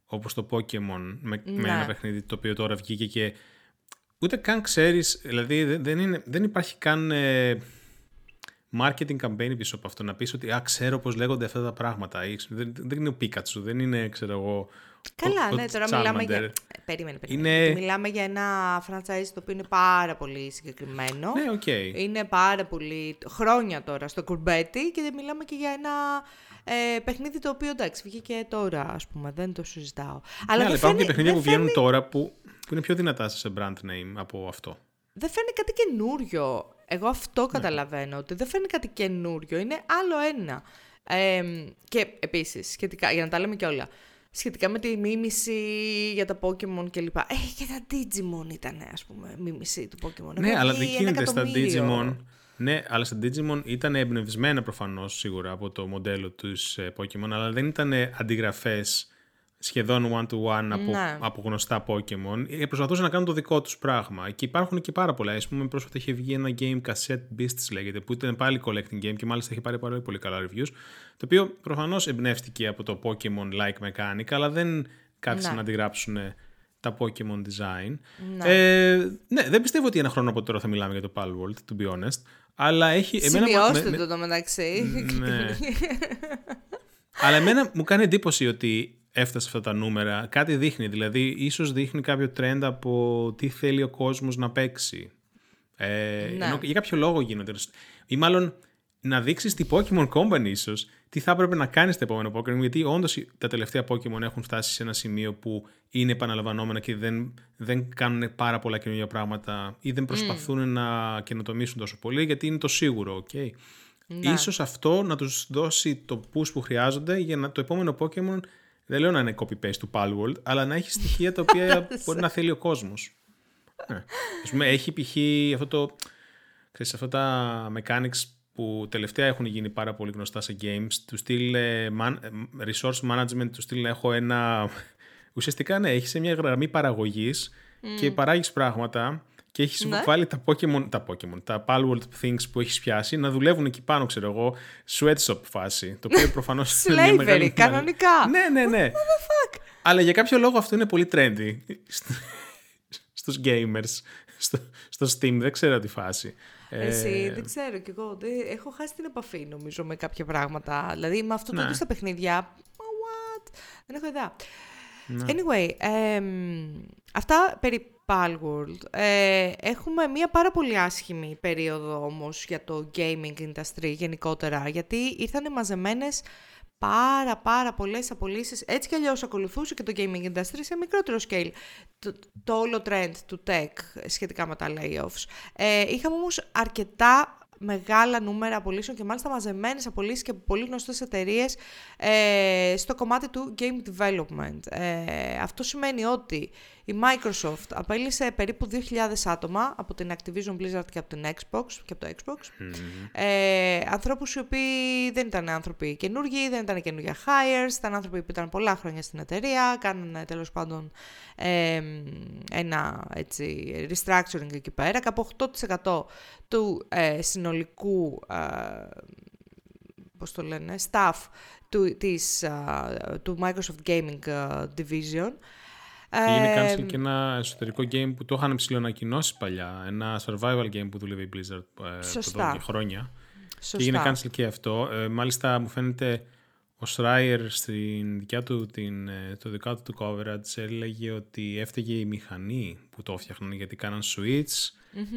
όπως το Pokemon με, με ένα παιχνίδι το οποίο τώρα βγήκε και ούτε καν ξέρεις, δηλαδή δεν, είναι, δεν υπάρχει καν ε, marketing campaign πίσω από αυτό να πεις ότι α, ξέρω πώς λέγονται αυτά τα πράγματα. Δεν, δεν είναι ο Pikachu, δεν είναι ξέρω εγώ Καλά, ναι, τώρα μιλάμε για. Περίμενε, περίμενε. Είναι... Μιλάμε για ένα franchise το οποίο είναι πάρα πολύ συγκεκριμένο. Ναι, οκ. Okay. Είναι πάρα πολύ χρόνια τώρα στο κουρμπέτι και μιλάμε και για ένα ε, παιχνίδι το οποίο εντάξει βγήκε τώρα, ας πούμε, δεν το συζητάω. Αλλά ναι, υπάρχουν και παιχνίδια που βγαίνουν τώρα που, που είναι πιο δυνατά σε brand name από αυτό. Δεν φαίνει κάτι καινούριο. Εγώ αυτό ναι. καταλαβαίνω, ότι δεν φαίνει κάτι καινούριο. Είναι άλλο ένα. Ε, και επίσης, σχετικά, για να τα λέμε και όλα, σχετικά με τη μίμηση για τα Pokemon κλπ. Ε, και τα Digimon ήταν, ας πούμε, μίμηση του Pokemon. Ναι, αλλά δεν γίνεται στα Digimon. Ναι, αλλά στα Digimon ήταν εμπνευσμένα προφανώς σίγουρα από το μοντέλο του ε, Pokemon, αλλά δεν ήταν αντιγραφές σχεδόν one-to-one από, ναι. από γνωστά Pokemon. Ε, προσπαθούσαν να κάνουν το δικό τους πράγμα. Και υπάρχουν και πάρα πολλά. Α πούμε, πρόσφατα είχε βγει ένα game Cassette Beasts λέγεται, που ήταν πάλι collecting game και μάλιστα έχει πάρει πάρα πολύ καλά reviews. Το οποίο προφανώς εμπνεύστηκε από το Pokemon-like mechanic, αλλά δεν κάθισαν ναι. να αντιγράψουν τα Pokemon design. Ναι. Ε, ναι, δεν πιστεύω ότι ένα χρόνο από τώρα θα μιλάμε για το Palworld, to be honest. Αλλά έχει. Σημειώστε εμένα, το το μεταξύ. Ναι. αλλά εμένα μου κάνει εντύπωση ότι έφτασε αυτά τα νούμερα. Κάτι δείχνει, δηλαδή ίσως δείχνει κάποιο trend από τι θέλει ο κόσμος να παίξει. Ε, ναι. ενώ για κάποιο λόγο γίνονται. Ή μάλλον να δείξεις την Pokemon Company ίσως τι θα έπρεπε να κάνεις στο επόμενο Pokemon γιατί όντως τα τελευταία Pokemon έχουν φτάσει σε ένα σημείο που είναι επαναλαμβανόμενα και δεν, δεν κάνουν πάρα πολλά καινούργια πράγματα ή δεν προσπαθούν να καινοτομήσουν τόσο πολύ γιατί είναι το σίγουρο, okay. Ναι. Ίσως αυτό να τους δώσει το push που χρειάζονται για να το επόμενο Pokemon δεν λέω να είναι copy-paste του Palworld, αλλά να έχει στοιχεία τα οποία μπορεί να θέλει ο κόσμος. Ναι. Α πούμε, έχει π.χ. αυτό το. Ξέρεις, αυτά τα mechanics που τελευταία έχουν γίνει πάρα πολύ γνωστά σε games, του στυλ ε, man, ε, resource management, του στυλ έχω ένα. Ουσιαστικά ναι, έχει μια γραμμή παραγωγής mm. και παράγεις πράγματα και έχεις ναι. βάλει τα Pokemon, τα Pokemon, τα Palworld Things που έχεις πιάσει να δουλεύουν εκεί πάνω, ξέρω εγώ, sweatshop φάση. Το οποίο προφανώς είναι μια μεγάλη. κανονικά. Ναι, ναι, ναι. What the fuck? Αλλά για κάποιο λόγο αυτό είναι πολύ trendy στους gamers, στο, στο Steam, δεν ξέρω τη φάση. Εσύ, ε... δεν ξέρω κι εγώ. Έχω χάσει την επαφή νομίζω με κάποια πράγματα. Δηλαδή με αυτό το ναι. στα παιχνίδια. What? Δεν έχω ιδέα. Ναι. Anyway, ε, αυτά περί Palworld. Ε, έχουμε μία πάρα πολύ άσχημη περίοδο όμως για το gaming industry γενικότερα, γιατί ήρθαν μαζεμένες πάρα πάρα πολλές απολύσεις. Έτσι κι αλλιώς ακολουθούσε και το gaming industry σε μικρότερο scale. Το, το όλο trend του tech σχετικά με τα layoffs. Ε, είχαμε όμως αρκετά μεγάλα νούμερα απολύσεων και μάλιστα μαζεμένες απολύσεις και από πολύ γνωστές εταιρείες ε, στο κομμάτι του game development. Ε, αυτό σημαίνει ότι η Microsoft απέλησε περίπου 2.000 άτομα από την Activision Blizzard και από την Xbox και από το Xbox. Mm-hmm. Ε, ανθρώπους οι οποίοι δεν ήταν άνθρωποι καινούργοι, δεν ήταν καινούργια hires, ήταν άνθρωποι που ήταν πολλά χρόνια στην εταιρεία, κάνανε τέλος πάντων ε, ένα έτσι, restructuring εκεί πέρα. Κάπου 8% του ε, συνολικού ε, πώς το λένε, staff του, της, του Microsoft Gaming Division Έγινε cancel και ένα εσωτερικό game που το είχαν ψηλοανακοινώσει παλιά. Ένα survival game που δούλευε η Blizzard ε, εδώ και χρόνια. Σωστά. Και έγινε cancel και αυτό. Ε, μάλιστα μου φαίνεται ο Schreier στην δικιά του, την, ε, το δικό του coverage έλεγε ότι έφταιγε η μηχανή που το έφτιαχναν γιατί κάναν switch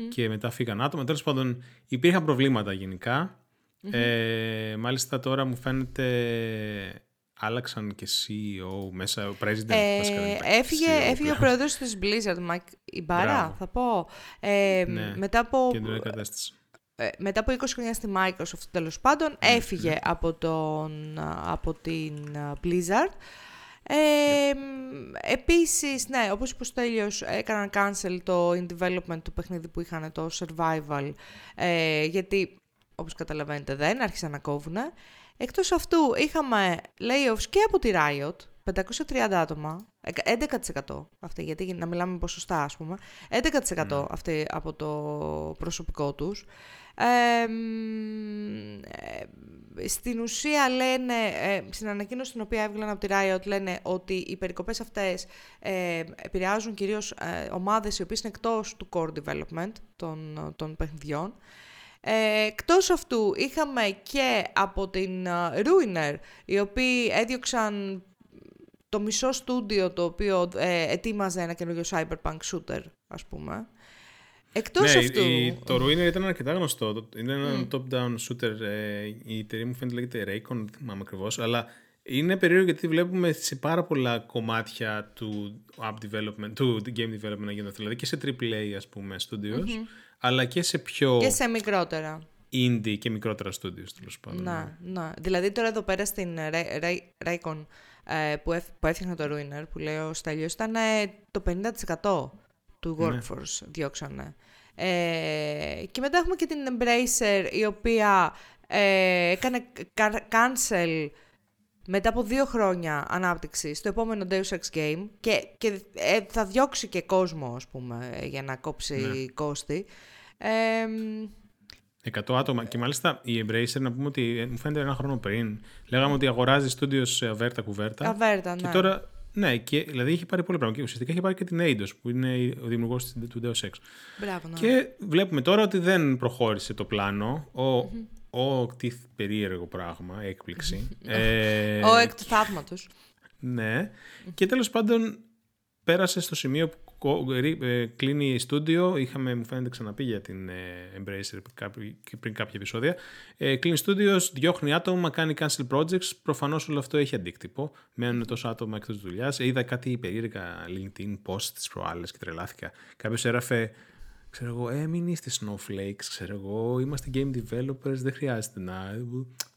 και μετά φύγαν άτομα. Τέλος πάντων υπήρχαν προβλήματα Ε, μάλιστα τώρα μου φαίνεται άλλαξαν και CEO μέσα, ο president. Ε, έφυγε, CEO, έφυγε ο πρόεδρος της Blizzard, Mike Ibarra, θα πω. Ε, ναι, μετά από... Ε, μετά από 20 χρόνια στη Microsoft, τέλος πάντων, ναι, έφυγε ναι. Από, τον, από την Blizzard. Ε, yep. Επίσης, ναι, όπως είπε ο Στέλιος, έκαναν cancel το in development του παιχνίδι που είχαν, το survival, ε, γιατί, όπως καταλαβαίνετε, δεν άρχισαν να κόβουν. Εκτός αυτού είχαμε layoffs και από τη Riot, 530 άτομα, 11% αυτή, γιατί να μιλάμε ποσοστά ας πούμε, 11% mm. αυτή από το προσωπικό τους. Ε, στην ουσία λένε, ε, στην ανακοίνωση την οποία έβγαλαν από τη Riot λένε ότι οι περικοπές αυτές ε, επηρεάζουν κυρίως ε, ομάδες οι οποίες είναι εκτός του core development των, των παιχνιδιών ε, εκτός αυτού είχαμε και από την Ruiner, οι οποίοι έδιωξαν το μισό στούντιο το οποίο ε, ετοίμαζε ένα καινούριο cyberpunk shooter, ας πούμε. Εκτός ναι, αυτού... Η, το Ruiner ήταν αρκετά γνωστό. Είναι ένα top-down shooter. Ε, η εταιρεία μου φαίνεται λέγεται Raycon, δεν θυμάμαι ακριβώς, αλλά είναι περίεργο γιατί βλέπουμε σε πάρα πολλά κομμάτια του app development, του game development να γίνονται. Δηλαδή και σε AAA, ας πούμε, studios αλλά και σε πιο... Και σε μικρότερα. Indie και μικρότερα studios, τέλος πάντων. Να, να. Δηλαδή τώρα εδώ πέρα στην Raycon ε, που, που έφτιαχνε το Ruiner, που λέει ο Στέλιος, ήταν το 50% του ναι. workforce ναι. διώξανε. Ε, και μετά έχουμε και την Embracer, η οποία ε, έκανε cancel μετά από δύο χρόνια ανάπτυξη στο επόμενο Deus Ex Game και, και ε, θα διώξει και κόσμο, ας πούμε, για να κόψει ναι. κόστη. Ε, 100 άτομα. Και μάλιστα η Embracer, να πούμε ότι ε, μου φαίνεται ένα χρόνο πριν, λέγαμε ότι αγοράζει στούντιο σε αβέρτα κουβέρτα. Αβέρτα, ναι. Και τώρα, ναι, και, δηλαδή έχει πάρει πολύ πράγμα. Και ουσιαστικά έχει πάρει και την Eidos, που είναι ο δημιουργός του Deus Ex. Μπράβο, ναι. Και βλέπουμε τώρα ότι δεν προχώρησε το πλάνο. Ο, ο τι περίεργο πράγμα, έκπληξη. ε, ο εκ του θαύματος. Ναι. Και τέλος πάντων πέρασε στο σημείο που ε, κλείνει η στούντιο. Είχαμε, μου φαίνεται, ξαναπεί για την ε, Embracer πριν κάποια επεισόδια. Ε, κλείνει στούντιος, διώχνει άτομα, κάνει cancel projects. Προφανώς όλο αυτό έχει αντίκτυπο. Μένουν τόσο άτομα εκτός δουλειάς. Είδα κάτι περίεργα LinkedIn post τη προάλλες και τρελάθηκα. Κάποιος έγραφε ξέρω εγώ, ε, μην είστε snowflakes, ξέρω εγώ, είμαστε game developers, δεν χρειάζεται να...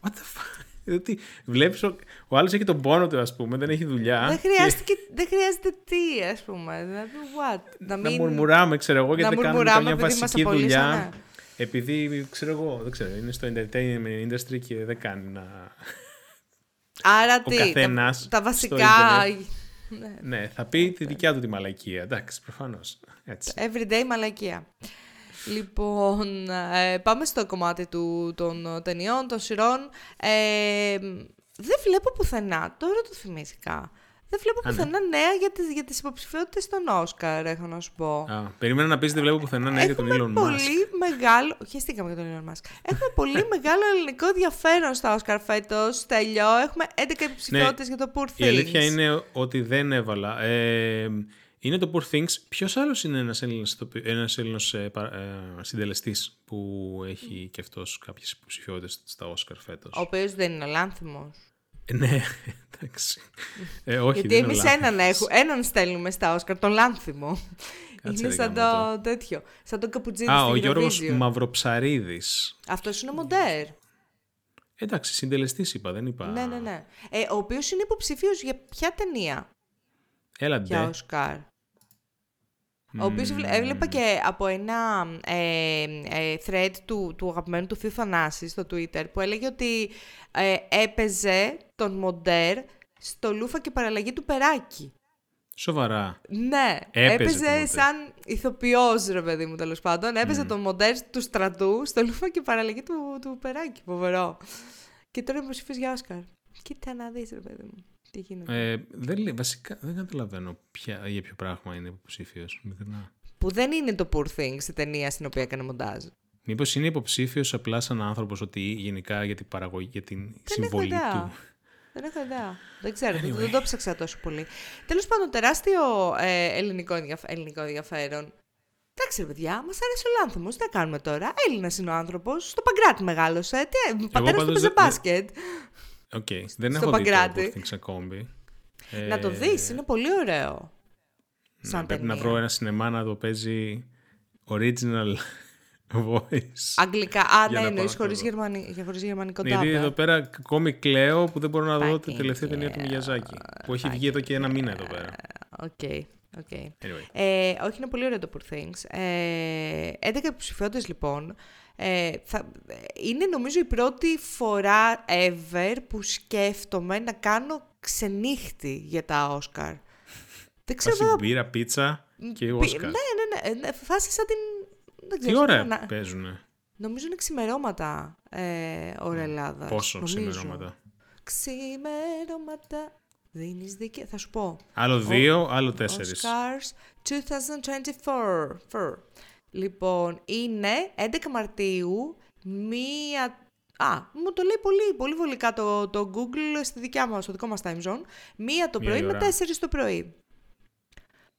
What the fuck? Δηλαδή, βλέπεις, ο, ο άλλος έχει τον πόνο του, ας πούμε, δεν έχει δουλειά. Δεν χρειάζεται, και... δεν χρειάζεται τι, ας πούμε, δηλαδή, what; Να, μην... να μουρμουράμε, ξέρω εγώ, γιατί δεν κάνουμε καμιά βασική δουλειά. Ναι. Επειδή, ξέρω εγώ, δεν ξέρω, είναι στο entertainment industry και δεν κάνει να... Άρα τι, τα, τα βασικά... Ναι. ναι, θα πει τη δικιά του τη μαλακία. Εντάξει, προφανώς. Everyday μαλακία. Λοιπόν, ε, πάμε στο κομμάτι του, των ταινιών, των σειρών. Ε, δεν βλέπω πουθενά, τώρα το θυμήθηκα. Δεν βλέπω Α, ναι. πουθενά νέα για τις, για τις υποψηφιότητες των Όσκαρ, έχω να σου πω. Α, περίμενα να πεις δεν βλέπω πουθενά νέα για τον Elon Musk. πολύ μεγάλο. Χαίστηκαμε για τον Elon Musk. Έχουμε πολύ μεγάλο ελληνικό ενδιαφέρον στα Όσκαρ φέτος. Τελειώ. Έχουμε 11 υποψηφιότητες για το Poor Things. Ναι. Η αλήθεια είναι ότι δεν έβαλα. Ε, είναι το Poor Things. Ποιος άλλος είναι ένας Έλληνας, ηθοποιο- ένας Έλληνος ε, πα- ε, συντελεστής που έχει και αυτός κάποιες υποψηφιότητες στα Όσκαρ φέτος; Ο οποίος δεν είναι ο Λάνθιμος. Ε, ναι, εντάξει. Ε, όχι, Γιατί δεν είναι εμείς ο Λάνθιμος. έναν, έχουμε, έναν στέλνουμε στα Όσκαρ, τον Λάνθιμο. Κάτσε, είναι ρε, σαν γάμο το τέτοιο. Σαν τον καπουτζίνη Α, στην ο Γιώργος Eurovision. Μαυροψαρίδης. Αυτός είναι ο Μοντέρ. Εντάξει, συντελεστής είπα, δεν είπα. Ναι, ναι, ναι. Ε, ο οποίος είναι υποψήφιο για ποια ταινία; Έλα για ντε. Όσκαρ. Ο οποίος έβλε- έβλεπα και από ένα ε, ε, thread του, του αγαπημένου του Θείου Θανάσης στο Twitter που έλεγε ότι ε, έπαιζε τον Μοντέρ στο Λούφα και παραλλαγή του Περάκη. Σοβαρά. Ναι, Έπαιζε έπαιζε, τον Μοντέρ. σαν ηθοποιός ρε παιδί μου τέλος πάντων. Έπαιζε Mm. τον Μοντέρ του στρατού στο Λούφα και παραλλαγή του, του Περάκη. Φοβερό. Και τώρα είναι υποψήφιος για Όσκαρ. Κοίτα να δεις ρε παιδί μου. Τι γίνεται; Ε, δεν, λέει- βασικά δεν καταλαβαίνω ποια, για ποιο πράγμα είναι υποψήφιος. Που δεν είναι το Poor Things η ταινία στην οποία έκανε μοντάζ. Μήπως είναι υποψήφιος απλά σαν άνθρωπος ότι γενικά για την παραγωγή, για την συμβολή ιδέα. του; Δεν έχω ιδέα. Δεν ξέρω, δεν- δεν το ψάξα τόσο πολύ. Τέλος πάντων, τεράστιο ε, ελληνικό, ενδιαφ- ελληνικό ενδιαφέρον. Εντάξει, ρε παιδιά, μας άρεσε ο Λάνθιμος. Τι θα κάνουμε τώρα; Έλληνας είναι ο άνθρωπος. Στο Παγκράτι μεγάλωσε. Τι, ο πατέρας του πάντως παίζει δεν- μπάσκετ. Οκ, δεν Στο έχω δει το Παγκράτι. Poor Things ακόμη. Ε, Να το δεις, είναι πολύ ωραίο. ναι, Σαν πρέπει να ταινία. βρω ένα σινεμά να το παίζει original voice. Αγγλικά. Α, Για ναι, να εννοείς πάω να το χωρίς δω. γερμανι... χωρίς γερμανικό Ναι, Γιατί dub ρε. εδώ πέρα ακόμη κλαίω που δεν μπορώ να δω τη Fucking τελευταία ταινία του hell. Μιαζάκη. Που έχει βγει εδώ και ένα μήνα εδώ πέρα. Οκ, οκ. Anyway. Ε, όχι, είναι πολύ ωραίο το Poor Things. Ε, 11 υποψηφιότητες λοιπόν. Ε, θα, είναι νομίζω η πρώτη φορά ever που σκέφτομαι να κάνω ξενύχτη για τα Όσκαρ. Δεν ξέρω Φάση βέβαια... μπύρα, πίτσα και πι- Όσκαρ. Ναι, ναι, ναι. ε, Φάση σαν την... Δεν Τι ξέρω, ώρα να- παίζουνε. Νομίζω είναι ξημερώματα ε, ώρα Ελλάδας. Πόσο ξημερώματα. Ξημερώματα. Δίνεις δίκαιο. Θα σου πω. Άλλο δύο, άλλο τέσσερις. Oscars 2024. Four. Λοιπόν, είναι 11 Μαρτίου, μία... Α, μου το λέει πολύ, πολύ βολικά το, το Google στη δικιά μας, στο δικό μας time zone. Μία το Μία πρωί η με ώρα. 4 το πρωί.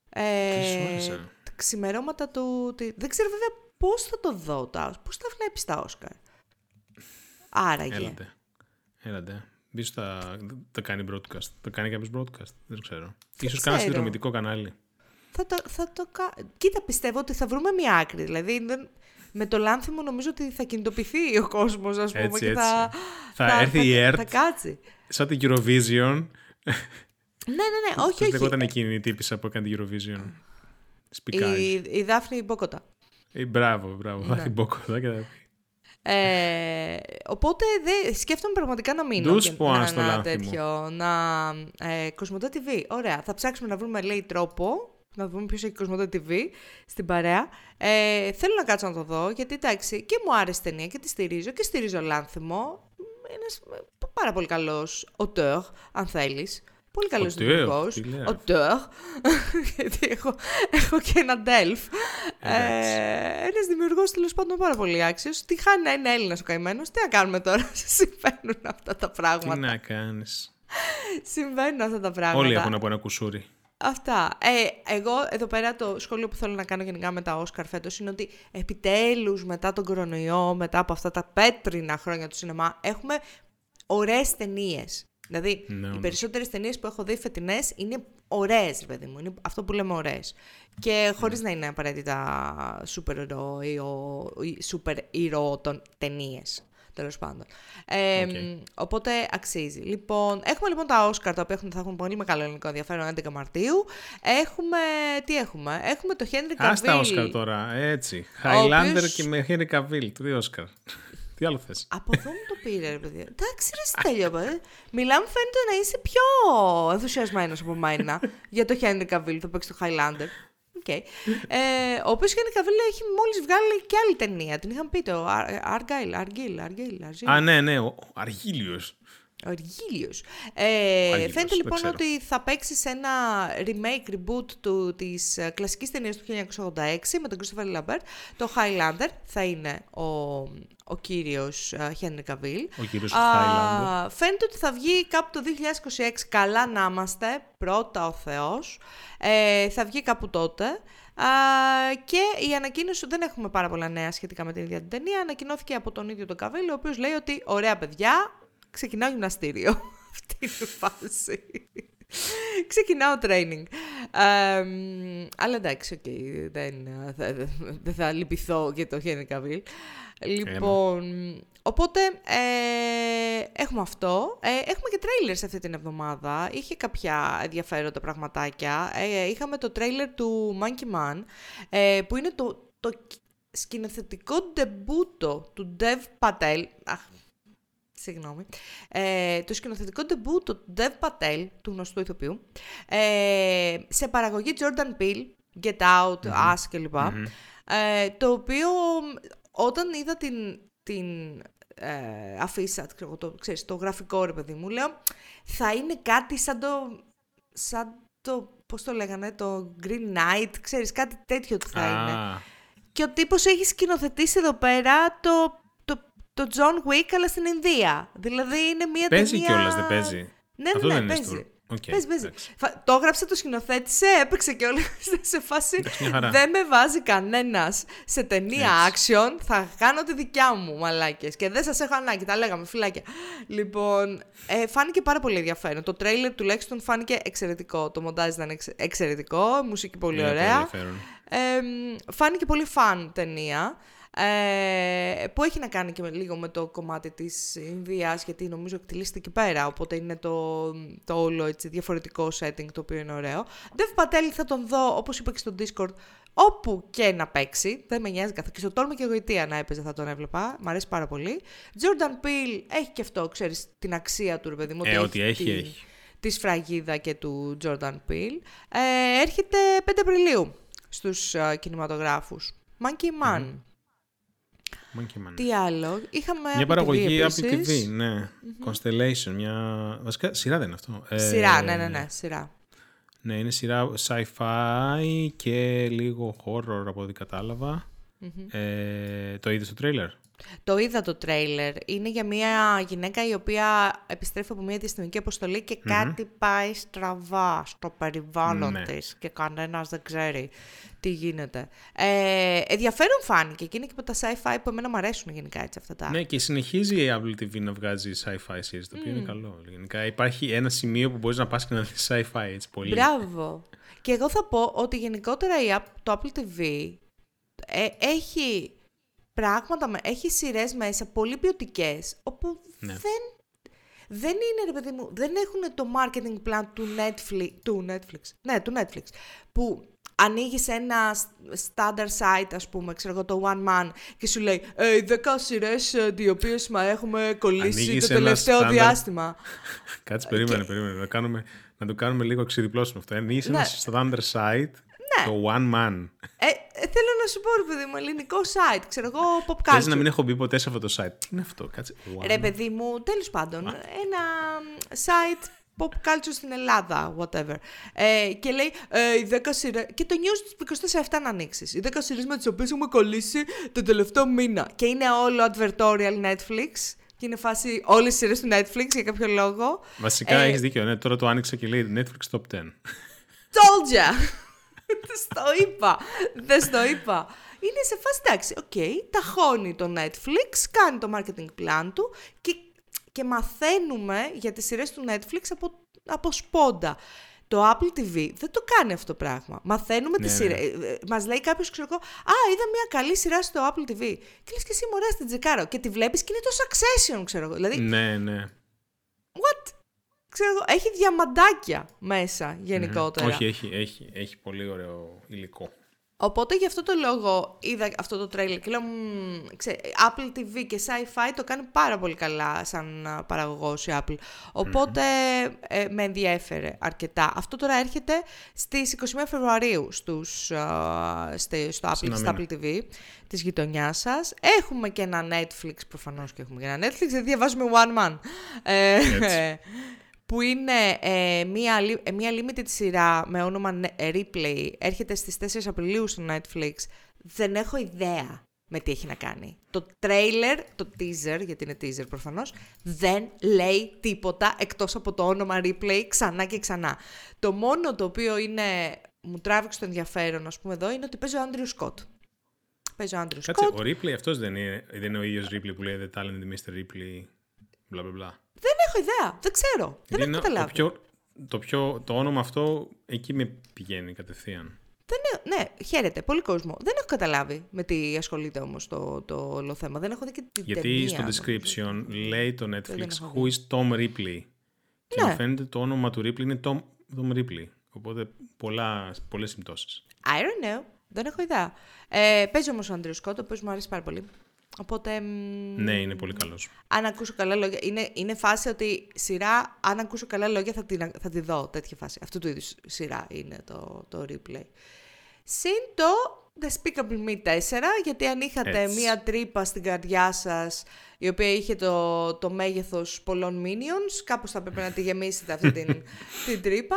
Ε, Τρεις ώρες, ε. τα ξημερώματα του... τι- Δεν ξέρω βέβαια πώς θα το δω, τα, πώς θα βλέπεις τα Όσκαρ. Άραγε. Έλατε. Έλατε. Ίσως θα το κάνει broadcast. Το κάνει κάποιος broadcast. Δεν ξέρω. Ίσως κάνει ξέρω. συνδρομητικό κανάλι. Θα το, θα το κα... Κοίτα, πιστεύω ότι θα βρούμε μια άκρη. Δηλαδή, δεν... με το λάνθιμο νομίζω ότι θα κινητοποιηθεί ο κόσμος, ας πούμε, Έτσι, και έτσι. θα... Θα έρθει η ΕΡΤ. Θα κάτσει. Σαν την Eurovision. Ναι, ναι, ναι, όχι, Πώς λεγόταν όχι. εκείνη η τύπησα που έκανε την Eurovision. Σπικάζει. Η, η Δάφνη Μπόκοτα. Ε, μπράβο, μπράβο. Θα Ναι. την πω κοντά και θα πει. Ε, οπότε δε, σκέφτομαι πραγματικά να μείνω. Ντους και που να, αν στο να λάθη μου. τέτοιο. Να, ε, Κοσμοτέ TV. Ωραία. Θα ψάξουμε να βρούμε, λέει, τρόπο. Να δούμε ποιος έχει Κοσμοτέ TV στην παρέα. Ε, θέλω να κάτσω να το δω, γιατί εντάξει, και μου άρεσε η ταινία και τη στηρίζω και στηρίζω Λάνθιμο. Ένας πάρα πολύ καλός auteur, αν θέλεις. Πολύ καλός Auteur, δημιουργός. τι λέει. Auteur. γιατί έχω, έχω και ένα Delf. Ε, Εντάξει. ένας δημιουργός τέλος πάντων πάρα πολύ άξιος. Τι χάνει να είναι Έλληνας ο καημένος. Τι να κάνουμε τώρα. Συμβαίνουν αυτά τα Τι πράγματα. να κάνεις. Συμβαίνουν αυτά τα πράγματα. Όλοι έχουν από ένα κουσούρι. Αυτά. Ε, εγώ εδώ πέρα το σχόλιο που θέλω να κάνω γενικά με τα Όσκαρ φέτος είναι ότι επιτέλους μετά τον κορονοϊό, μετά από αυτά τα πέτρινα χρόνια του σινεμά, έχουμε ωραίες ταινίες. Δηλαδή, Ναι, οι όντως. περισσότερες ταινίες που έχω δει φετινές είναι ωραίες, παιδί μου. Είναι αυτό που λέμε ωραίες. Και χωρίς να είναι απαραίτητα σούπερ ηρώων ή ο- ή σούπερ ηρώων ταινίες. Τέλος πάντων. Ε, Οκ. Οπότε αξίζει. Λοιπόν, έχουμε λοιπόν τα Όσκαρ τα οποία έχουν, θα έχουν πολύ μεγάλο ελληνικό ενδιαφέρον 11 Μαρτίου. Έχουμε. Τι έχουμε, Έχουμε το Henry Cavill. Ας τα Όσκαρ τώρα, έτσι. Highlander οποίος- και με Henry Cavill. Τι Όσκαρ. Τι άλλο θες; Από εδώ μου το πήρε, ρε παιδιά. Εντάξει, ρε Στέλιο, παιδί. Μιλάμε, φαίνεται να είσαι πιο ενθουσιασμένος από μένα για το Henry Cavill, το παίξεις το Highlander. Οκ. Ε, ο οποίος Henry Cavill έχει μόλις βγάλει και άλλη ταινία. Την είχαμε πει το Ar- Argylle, Argylle, Argylle, Argylle. Α, ναι, ναι, ο ο Αργίλιος. Ο Αργίλιος. Ε, Αργίλιος, φαίνεται δεν λοιπόν ξέρω. ότι θα παίξει σε ένα remake, reboot του, της ε, κλασικής ταινίας του 1986 με τον Christopher Lambert. Το Highlander θα είναι ο, ο κύριος ε, Henry Cavill. Ο κύριος Α, Highlander. Φαίνεται ότι θα βγει κάπου το 2026. Καλά να είμαστε. Πρώτα ο Θεός. Ε, θα βγει κάπου τότε. Α, και η ανακοίνωση, δεν έχουμε πάρα πολλά νέα σχετικά με την ίδια την ταινία, ανακοινώθηκε από τον ίδιο τον Cavill, ο οποίος λέει ότι ωραία παιδιά, ξεκινάω γυμναστήριο. Αυτή είναι η φάση. Ξεκινάω training. Ε, μ, αλλά εντάξει, οκ, δεν, θα- δεν θα λυπηθώ για το Henry Cavill. Λοιπόν, οπότε ε, έχουμε αυτό. Ε, έχουμε και τρέιλερ σε αυτή την εβδομάδα. Είχε κάποια ενδιαφέροντα πραγματάκια. Ε, είχαμε το τρέιλερ του Monkey Man, ε, που είναι το, το σκηνοθετικό ντεμπούτο του Dev Patel. Αχ, Συγγνώμη. Ε, το σκηνοθετικό ντεμπούτο του Dev Patel, του γνωστού ηθοποιού, ε, σε παραγωγή Jordan Peele, Get Out, Us κλπ. Ε, το οποίο όταν είδα την, την ε, αφίσα, ξέρω, το, ξέρεις, το γραφικό ρε παιδί μου, λέω θα είναι κάτι σαν το, σαν το, πώς το λέγανε, το Green Knight, ξέρεις, κάτι τέτοιο του θα είναι. Α, Και ο τύπος έχει σκηνοθετήσει εδώ πέρα το, το, το John Wick, αλλά στην Ινδία. Δηλαδή είναι μια παίζει ταινία... κιόλας, δεν παίζει; Ναι, Αυτό ναι, δεν ναι, είναι παίζει. στο- Οκ, Παίζει, παίζει. εντάξει. Φα- Το έγραψε, το σκηνοθέτησε, έπαιξε και όλα σε φάση. Εντάξει, μια χαρά. Δεν με βάζει κανένας σε ταινία action. Θα κάνω τη δικιά μου, μαλάκες. Και δεν σας έχω ανάγκη, τα λέγαμε, φυλάκια. Λοιπόν, ε, φάνηκε πάρα πολύ ενδιαφέρον. Το τρέιλερ τουλάχιστον φάνηκε εξαιρετικό. Το μοντάζ ήταν εξ- εξαιρετικό, η μουσική πολύ Είναι πολύ ωραία. ενδιαφέρον. Ε, μ, φάνηκε πολύ φαν ταινία. Ε, που έχει να κάνει και με, λίγο με το κομμάτι της Ινδίας γιατί νομίζω εκτελήσεται εκεί πέρα οπότε είναι το, το όλο έτσι, διαφορετικό setting το οποίο είναι ωραίο Dev Patel θα τον δω όπως είπα και στο Discord όπου και να παίξει δεν με νοιάζει καθόλου και στο Τόλμη και Γοητεία να έπαιζε θα τον έβλεπα μ' αρέσει πάρα πολύ Jordan Peele έχει και αυτό ξέρεις την αξία του ρε παιδί μου Ε, ότι έχει, την- έχει. τη σφραγίδα και του Jordan Peele. Ε, έρχεται 5 Απριλίου στους α, κινηματογράφους. Monkey Man. Monkey Man. Τι άλλο; Είχαμε Μια Apple παραγωγή TV Apple TV, επίσης. ναι. Constellation, μια... Βασικά, σειρά δεν είναι αυτό. Ε, Σειρά, ναι, ναι, ναι, σειρά. Ναι, είναι σειρά sci-fi και λίγο horror από ό,τι κατάλαβα. Ε, το είδες στο τρέιλερ; Το είδα το τρέιλερ. Είναι για μια γυναίκα η οποία επιστρέφει από μια διαστημική αποστολή και κάτι πάει στραβά στο περιβάλλον Ναι. της και κανένας δεν ξέρει τι γίνεται. Ε, ενδιαφέρον φάνηκε και είναι και από τα sci-fi που εμένα μου αρέσουν γενικά έτσι αυτά τα. Ναι, και συνεχίζει η Apple TV να βγάζει sci-fi series, το οποίο είναι καλό. Γενικά υπάρχει ένα σημείο που μπορείς να πας και να δεις sci-fi έτσι πολύ. Μπράβο. Και εγώ θα πω ότι γενικότερα η, App- το Apple TV ε, έχει πράγματα, με- έχει σειρές μέσα πολύ ποιοτικές, όπου Ναι. δεν, δεν είναι, ρε παιδί μου, δεν έχουν το marketing plan του Netflix, του Netflix, ναι, του Netflix, που ανοίγεις ένα standard site, ας πούμε, ξέρω εγώ, το One Man και σου λέει «Ε, οι 10 σειρές ε, οι οποίες μα έχουμε κολλήσει Ανοίγεις το ένα τελευταίο standard- διάστημα». Κάτσε, περίμενε, περίμενε. Να, κάνουμε, να το κάνουμε λίγο εξυδιπλώσιμο αυτό. Ανοίγεις Ναι. ένα standard site, το One Man. Ε, ε, θέλω να σου πω, ρε παιδί μου, ελληνικό site, ξέρω εγώ, pop Θες culture. να μην έχω μπει ποτέ σε αυτό το site; Τι είναι αυτό, κάτσε. One. Ρε παιδί μου, τέλος πάντων, ένα site pop culture στην Ελλάδα, whatever. Ε, και λέει, ε, οι 10 σειρές, και το news 24-7 να ανοίξεις. Οι 10 σειρές με τις οποίες έχουμε κολλήσει τον τελευταίο μήνα. Και είναι όλο advertorial Netflix. Και είναι φάση όλες οι σειρές του Netflix για κάποιο λόγο. Βασικά Ε, έχεις δίκιο, ναι. Τώρα το άνοιξα και λέει Netflix Top 10. Told ya! Δεν στο είπα. Δεν στο είπα. Είναι σε φάση εντάξει, οκ, τα χώνει το Netflix, κάνει το marketing plan του και, και μαθαίνουμε για τις σειρές του Netflix από, από σπόντα. Το Apple TV δεν το κάνει αυτό το πράγμα. Μαθαίνουμε τις Ναι, ναι. σειρές. ε, Μας λέει κάποιος, ξέρω εγώ, Α, είδα μια καλή σειρά στο Apple TV. Και λες και εσύ μωρέ στην τσεκάρω. Και τη βλέπεις και είναι το Succession, ξέρω εγώ. Δηλαδή, ναι, ναι. what? Ξέρω εγώ, έχει διαμαντάκια μέσα γενικότερα. Όχι, έχει, έχει, έχει πολύ ωραίο υλικό. Οπότε γι' αυτό το λόγο είδα αυτό το τρέιλερ και λέω «Μμμ, ξέ, Apple TV και Sci-Fi το κάνει πάρα πολύ καλά σαν α, παραγωγός η Apple. οποτε ε, με ενδιέφερε αρκετά. Αυτό τώρα έρχεται στις 21 Φεβρουαρίου στους, α, στη- στο Apple, Στην στα αμήνα. Apple TV της γειτονιάς σας. Έχουμε και ένα Netflix, προφανώς και έχουμε και ένα Netflix, γιατί διαβάζουμε One Man. Ε, Έτσι. που είναι ε, μία, λι- ε, μία limited σειρά με όνομα Ne- ε, Replay. Έρχεται στις 4 Απριλίου στο Netflix. Δεν έχω ιδέα με τι έχει να κάνει. Το trailer, το teaser, γιατί είναι teaser προφανώς, δεν λέει τίποτα εκτός από το όνομα Replay ξανά και ξανά. Το μόνο το οποίο είναι, μου τράβηξε το ενδιαφέρον, ας πούμε εδώ, είναι ότι παίζει ο Άντριου Σκότ. Παίζει ο Άντριου Κάτσε, Σκότ. ο Ripley αυτός δεν είναι, δεν είναι ο ίδιος Ripley που λέει The Talented Mr. Ripley, μπλα μπλα μπλα. Δεν έχω ιδέα, δεν ξέρω, δεν Γιατί έχω είναι καταλάβει. Το, πιο, το, πιο, το όνομα αυτό εκεί με πηγαίνει κατευθείαν. Δεν έχω- ναι, χαίρετε, πολύ κόσμο. Δεν έχω καταλάβει με τι ασχολείται όμως το, το όλο θέμα. Δεν έχω δει και την Γιατί ταινία, στο νομίζω. description λέει το δεν Netflix έχω Who is Tom Ripley; Και Ναι. μου φαίνεται το όνομα του Ripley είναι Tom, Tom Ripley. Οπότε πολλά, πολλές συμπτώσεις. I don't know. Δεν έχω ιδέα. Ε, παίζει όμως ο Άντριο Σκότ, ο οποίος μου αρέσει πάρα πολύ. Οπότε, μ, Ναι, είναι πολύ καλός. αν ακούσω καλά λόγια, είναι, είναι φάση ότι σειρά, αν ακούσω καλά λόγια θα, την, θα τη δω, τέτοια φάση. Αυτού του είδους σειρά είναι το, το replay. Συν το Despicable Me 4, γιατί αν είχατε Έτσι. μία τρύπα στην καρδιά σας, η οποία είχε το, το μέγεθος πολλών minions, κάπως θα πρέπει να τη γεμίσετε αυτή την, την τρύπα.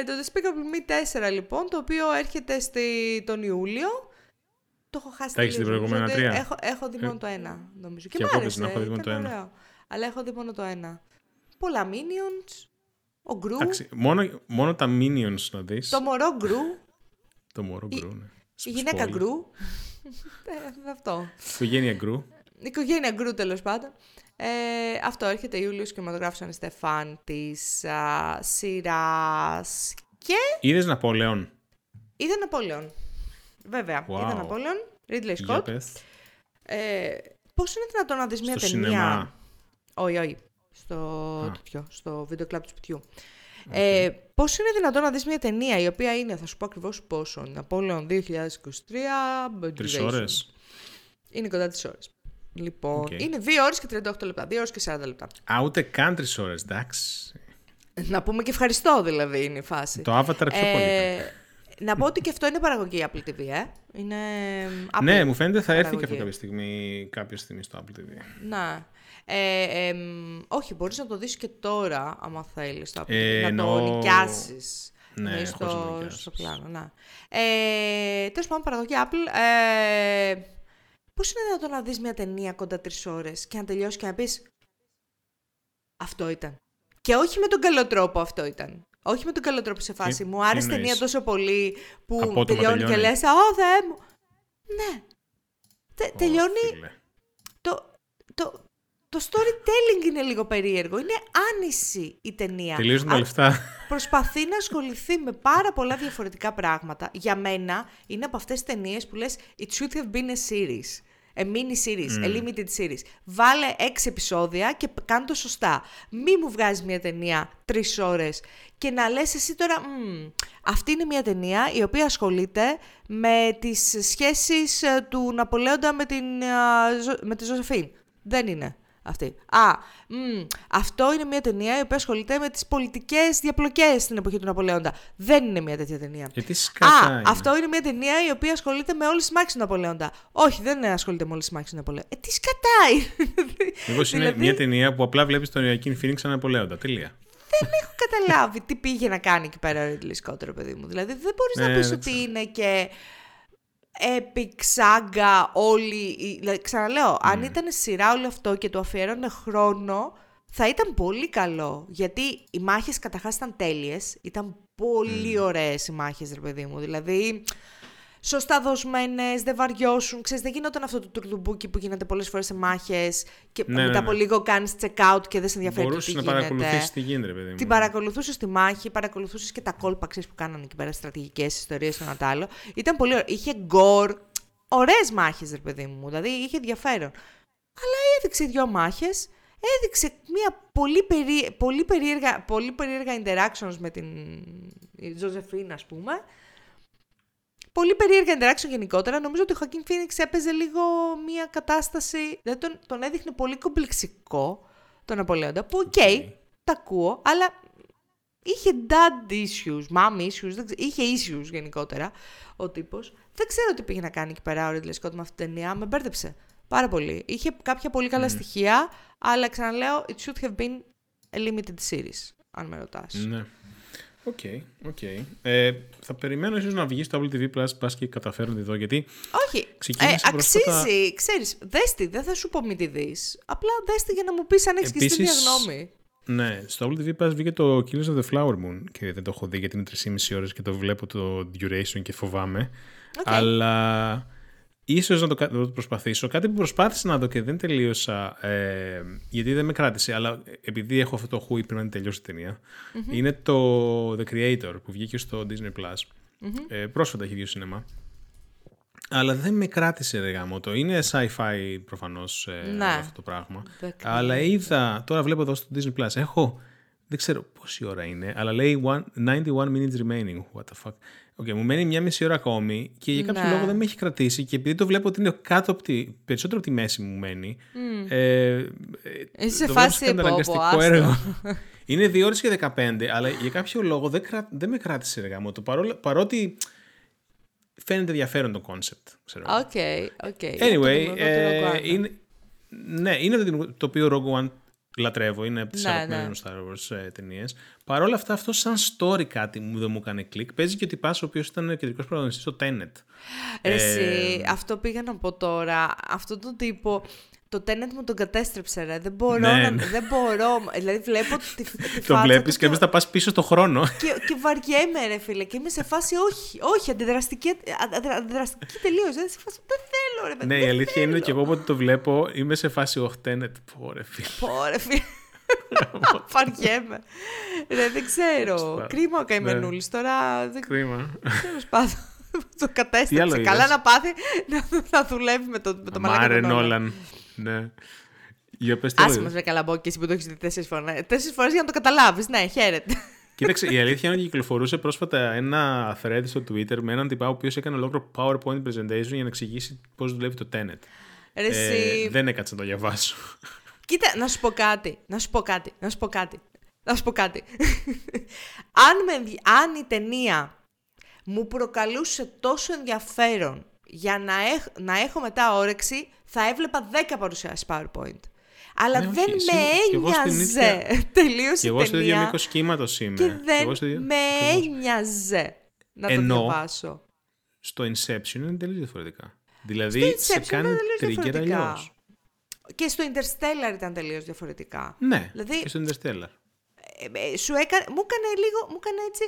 Ε, το Despicable Me 4 λοιπόν, το οποίο έρχεται στη, τον Ιούλιο. Το έχω χάσει Τα έχεις τελείως, δει νομίζω προηγούμενα ότι τρία; Έχω, έχω δει μόνο το ένα, νομίζω. Και, και μ' εγώ άρεσε, δεν έχω δει μόνο ήταν το ένα. ωραίο. Αλλά έχω δει μόνο το ένα. Πολλά minions, ο Γκρου, Εντάξει, μόνο, μόνο τα Minions να δεις. το μωρό Γκρου, Το μωρό Γκρου, ναι. η γυναίκα Spoiler. Γκρου. Ε, αυτό. Οικογένεια Γκρου. Η οικογένεια Γκρου τέλος πάντων. Ε, αυτό έρχεται Ιούλιος και αν είστε φαν της α, σειράς. Και Είδες Ναπολέον. είδα Ναπόλεον. Βέβαια, Wow. είδα Ναπόλεον. Ridley Για Scott. πες. Ε, πώς είναι δυνατόν να δεις μια Στο ταινία... σινεμά. Όχι, όχι. Στο, Α. τέτοιο, στο βίντεο κλαμπ του σπιτιού. Ε, πώς είναι δυνατόν να δεις μια ταινία η οποία είναι, θα σου πω ακριβώς πόσο, Napoleon 2023, Τρεις Motivation. ώρες. Είναι κοντά τις ώρες. Λοιπόν, Οκ. είναι 2 ώρες και 38 λεπτά, 2 ώρες και 40 λεπτά. Α, ούτε καν τρεις ώρες, εντάξει. Να πούμε και ευχαριστώ δηλαδή είναι η φάση. Το Avatar πιο πολύ. Ήταν. Ε, να πω ότι και αυτό είναι παραγωγή Apple TV, ε. Είναι Apple Ναι, μου φαίνεται θα έρθει και παραγωγή. αυτό κάποια στιγμή, κάποια στιγμή στο Apple TV. Να. Ε, εμ, όχι, μπορείς να το δεις και τώρα, άμα θέλεις, το Apple Ε, TV, να εννοώ- το νοικιάσεις. Ναι, Εννοείς χωρίς να το στο, νοικιάσεις. στο πλάνο, να. Ε, τέλος πάντων, παραγωγή Apple. Ε, πώς είναι δυνατόν να δεις μια ταινία κοντά τρεις ώρες και να τελειώσει και να πεις αυτό ήταν. Και όχι με τον καλό τρόπο αυτό ήταν. Όχι με τον καλό τρόπο σε φάση. Τι- Μου τι άρεσε η ταινία εννοείς; τόσο πολύ που Απότομα τελειώνει, και τελειώνει. λες «Ω, Θεέ μου». Ναι. Τε- Ω, τελειώνει φίλε. το, το, το storytelling είναι λίγο περίεργο. Είναι άνηση η ταινία. Τελείωσαν Α, τα λεφτά. Προσπαθεί να ασχοληθεί με πάρα πολλά διαφορετικά πράγματα. Για μένα είναι από αυτές τις ταινίες που λες It should have been a series. A mini series, a limited series. Βάλε έξι επεισόδια και κάνε το σωστά. Μη μου βγάζεις μια ταινία τρεις ώρες και να λες εσύ τώρα «Μμμ, αυτή είναι μια ταινία η οποία ασχολείται με τις σχέσεις ε, του Ναπολέοντα με, την, α, Ζω- με τη Ζωζεφίν. Δεν είναι αυτή. Α, μ, αυτό είναι μια ταινία η οποία ασχολείται με τις πολιτικές διαπλοκές στην εποχή του Ναπολέοντα. Δεν είναι μια τέτοια ταινία. Γιατί σκατά Α, είναι. αυτό είναι μια ταινία η οποία ασχολείται με όλες τις μάχες του Ναπολέοντα. Όχι, δεν ασχολείται με όλες τις μάχες του Ναπολέοντα. Ε, τι σκατά είναι. Μήπως είναι Δηλαδή- μια ταινία που απλά βλέπεις τον Joaquin Phoenix σαν Ναπολέοντα. Τελεία. δεν έχω καταλάβει τι πήγε να κάνει εκεί πέρα ο Ridley Scott, ρε παιδί μου. Δηλαδή δεν μπορείς Ναι, να πεις δεν ότι ξέρω. είναι και epic saga όλη. η- Δηλαδή, ξαναλέω, αν ήταν σειρά όλο αυτό και το αφιέρωνε χρόνο, θα ήταν πολύ καλό. Γιατί οι μάχες καταρχάς ήταν τέλειες. Ήταν πολύ ωραίες οι μάχες, ρε παιδί μου. Δηλαδή, σωστά δοσμένες, δεν βαριώσουν. Ξέρεις, δεν γινόταν αυτό το τουρδουμπούκι που γίνεται πολλές φορές σε μάχες και Ναι, μετά ναι, από ναι. λίγο κάνεις check out και δεν σε ενδιαφέρει το Μπορούσες τι να γίνεται. παρακολουθήσει τι γίνεται, ρε παιδί μου. Την παρακολουθούσες στη μάχη, παρακολουθούσες και τα κόλπα ξέρεις, που κάνανε εκεί πέρα, στρατηγικές ιστορίες στο Νατάλο. Ήταν πολύ ωραίο. Είχε gore. Ωραίες μάχες, ρε παιδί μου. Δηλαδή είχε ενδιαφέρον. Αλλά έδειξε δύο μάχες. Έδειξε μια πολύ, περί... πολύ, περίεργα... πολύ περίεργα interactions με την Ζωζεφίν, ας πούμε. Πολύ περίεργα interaction γενικότερα. Νομίζω ότι ο Joaquin Phoenix έπαιζε λίγο μια κατάσταση. Δηλαδή τον, τον έδειχνε πολύ κομπλεξικό τον Ναπολέοντα. Που οκ, okay, τα ακούω, αλλά είχε dad issues, mom issues, δεν ξέρω, είχε issues γενικότερα ο τύπος. Δεν ξέρω τι πήγε να κάνει εκεί πέρα ο Ridley Scott με αυτή την ταινία. Με μπέρδεψε πάρα πολύ. Είχε κάποια πολύ καλά στοιχεία, αλλά ξαναλέω, it should have been a limited series, αν με ρωτάς. Ναι. Οκ, okay, okay. ε, θα περιμένω ίσως να βγει στο Apple TV Plus, πας και καταφέρουν εδώ, γιατί Όχι, ε, αξίζει, πρόσφατα... ξέρεις, δες τη, δεν θα σου πω μην τη δεις, απλά δες τη για να μου πεις αν έχεις Επίσης, και στην γνώμη. Ναι, στο Apple TV Plus βγήκε το Killers of the Flower Moon και δεν το έχω δει γιατί είναι 3,5 ώρες και το βλέπω το duration και φοβάμαι, okay. αλλά Ίσως να το, το προσπαθήσω. Κάτι που προσπάθησα να δω και δεν τελείωσα, ε, γιατί δεν με κράτησε, αλλά επειδή έχω αυτό το χούι πριν να τελειώσει η ταινια είναι το The Creator που βγήκε στο Disney+. Plus. Ε, πρόσφατα έχει βγει στο σινεμά. Αλλά δεν με κράτησε ρε γάμο το. Είναι sci-fi προφανώς ε, ναι. αυτό το πράγμα. Αλλά είδα, τώρα βλέπω εδώ στο Disney+, Plus, έχω, δεν ξέρω πόση ώρα είναι, αλλά λέει 91 minutes remaining. What the fuck. Okay, μου μένει μια μισή ώρα ακόμη και για κάποιο ναι. λόγο δεν με έχει κρατήσει και επειδή το βλέπω ότι είναι κάτω από τη, περισσότερο από τη μέση μου μένει. Mm. Ε, Είσαι σε φάση επόπο, έργο. είναι 2 ώρες και 15, αλλά για κάποιο λόγο δεν, κρα, δεν με κράτησε εργά μου. παρότι φαίνεται ενδιαφέρον το κόνσεπτ. Οκ, οκ. Anyway, ε, είναι, ναι, είναι το, το οποίο Rogue One λατρεύω, είναι από τις ναι, αγαπημένες ναι. Star Wars ε, ταινίες. Παρ' όλα αυτά, αυτό σαν story κάτι μου δεν μου έκανε κλικ. Παίζει και ο τυπάς ο οποίος ήταν κεντρικός πρωταγωνιστής στο Tenet. Εσύ, ε, αυτό πήγα να πω τώρα. Αυτό το τύπο το Tenet μου τον κατέστρεψε, ρε. Δεν μπορώ ναι, να. Ναι. Δεν μπορώ. Δηλαδή, βλέπω τη, τη Το βλέπεις και εμείς θα πας πίσω στο χρόνο. Και, και βαριέμαι, ρε φίλε. Και είμαι σε φάση, όχι, όχι, αντιδραστική, αντιδραστική τελείως. Δεν, δεν θέλω, ρε. Ναι, η αλήθεια είναι και εγώ όποτε το βλέπω, είμαι σε φάση, όχι, τένετ. Πόρε, φίλε. Πόρε, φίλε. Βαριέμαι. Ρε, δεν ξέρω. Κρίμα ο καημενούλης τώρα. Κρίμα. Τέλος πάντων. Το κατέστρεψε. Καλά να πάθει να, δουλεύει με το, με το Μάρε Νόλαν. Ναι. Για πες Άσε μας βρε και εσύ που το έχεις δει τέσσερις φορές. Τέσσερις φορές για να το καταλάβεις. Ναι, χαίρετε. Κοίταξε, η αλήθεια είναι ότι κυκλοφορούσε πρόσφατα ένα thread στο Twitter με έναν τυπά ο οποίος έκανε ολόκληρο PowerPoint presentation για να εξηγήσει πώς δουλεύει το Tenet. Ε, δεν έκατσα να το διαβάσω. Κοίτα, να σου πω κάτι. Να σου πω κάτι. Να σου πω κάτι. Να σου πω κάτι. αν, με, αν η ταινία μου προκαλούσε τόσο ενδιαφέρον για να, έχ, να έχω μετά όρεξη, θα έβλεπα 10 παρουσιάσεις PowerPoint. Αλλά ναι, δεν με ένοιαζε. Τελείωσε και εγώ στο ίδιο μήκος κύματος είμαι. Και δεν με ένοιαζε να το διαβάσω. Στο Inception είναι τελείως διαφορετικά. Δηλαδή σε κάνει trigger αλλιώς. Και στο Interstellar ήταν τελείως διαφορετικά. Ναι, δηλαδή, και στο Interstellar. Ε, ε, σου έκανε, μου έκανε λίγο, μου έκανε έτσι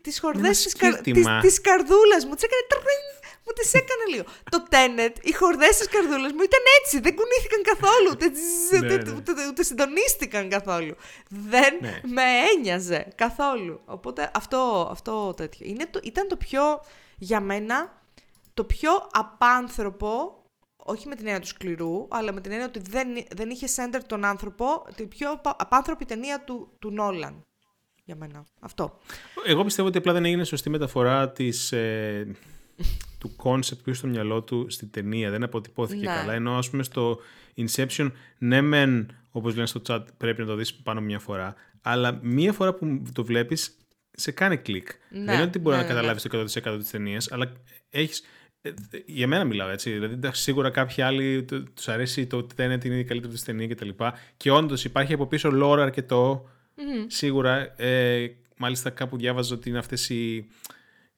τις χορδές της, καρ, της, της καρδούλας μου, τις έκανε μου τις έκανε λίγο. Το Tenet, οι χορδές της καρδούλας μου ήταν έτσι, δεν κουνήθηκαν καθόλου, ούτε, ναι, ναι. ούτε, ούτε, συντονίστηκαν καθόλου. Δεν ναι. με ένοιαζε καθόλου. Οπότε αυτό, αυτό τέτοιο. Είναι το, ήταν το πιο, για μένα, το πιο απάνθρωπο όχι με την έννοια του σκληρού, αλλά με την έννοια ότι δεν, δεν είχε center τον άνθρωπο, την πιο απάνθρωπη ταινία του, του Νόλαν. Για μένα. Αυτό. Εγώ πιστεύω ότι απλά δεν έγινε σωστή μεταφορά της, ε, του κόνσεπτ που είχε στο μυαλό του στην ταινία. Δεν αποτυπώθηκε ναι. καλά. Ενώ, ας πούμε, στο Inception, ναι, μεν, όπως λένε στο chat, πρέπει να το δεις πάνω μια φορά. Αλλά μία φορά που το βλέπεις, σε κάνει κλικ. Ναι, δεν είναι ότι μπορεί ναι, να ναι, καταλάβεις το 100% της ταινίας, αλλά έχεις ε, για μένα μιλάω έτσι. Δηλαδή, σίγουρα κάποιοι άλλοι τους αρέσει το ότι Tenet είναι η καλύτερη τη ταινία κτλ. Και, και όντως υπάρχει από πίσω lore αρκετό. Mm-hmm. Σίγουρα. Ε, μάλιστα, κάπου διάβαζα ότι είναι αυτές οι.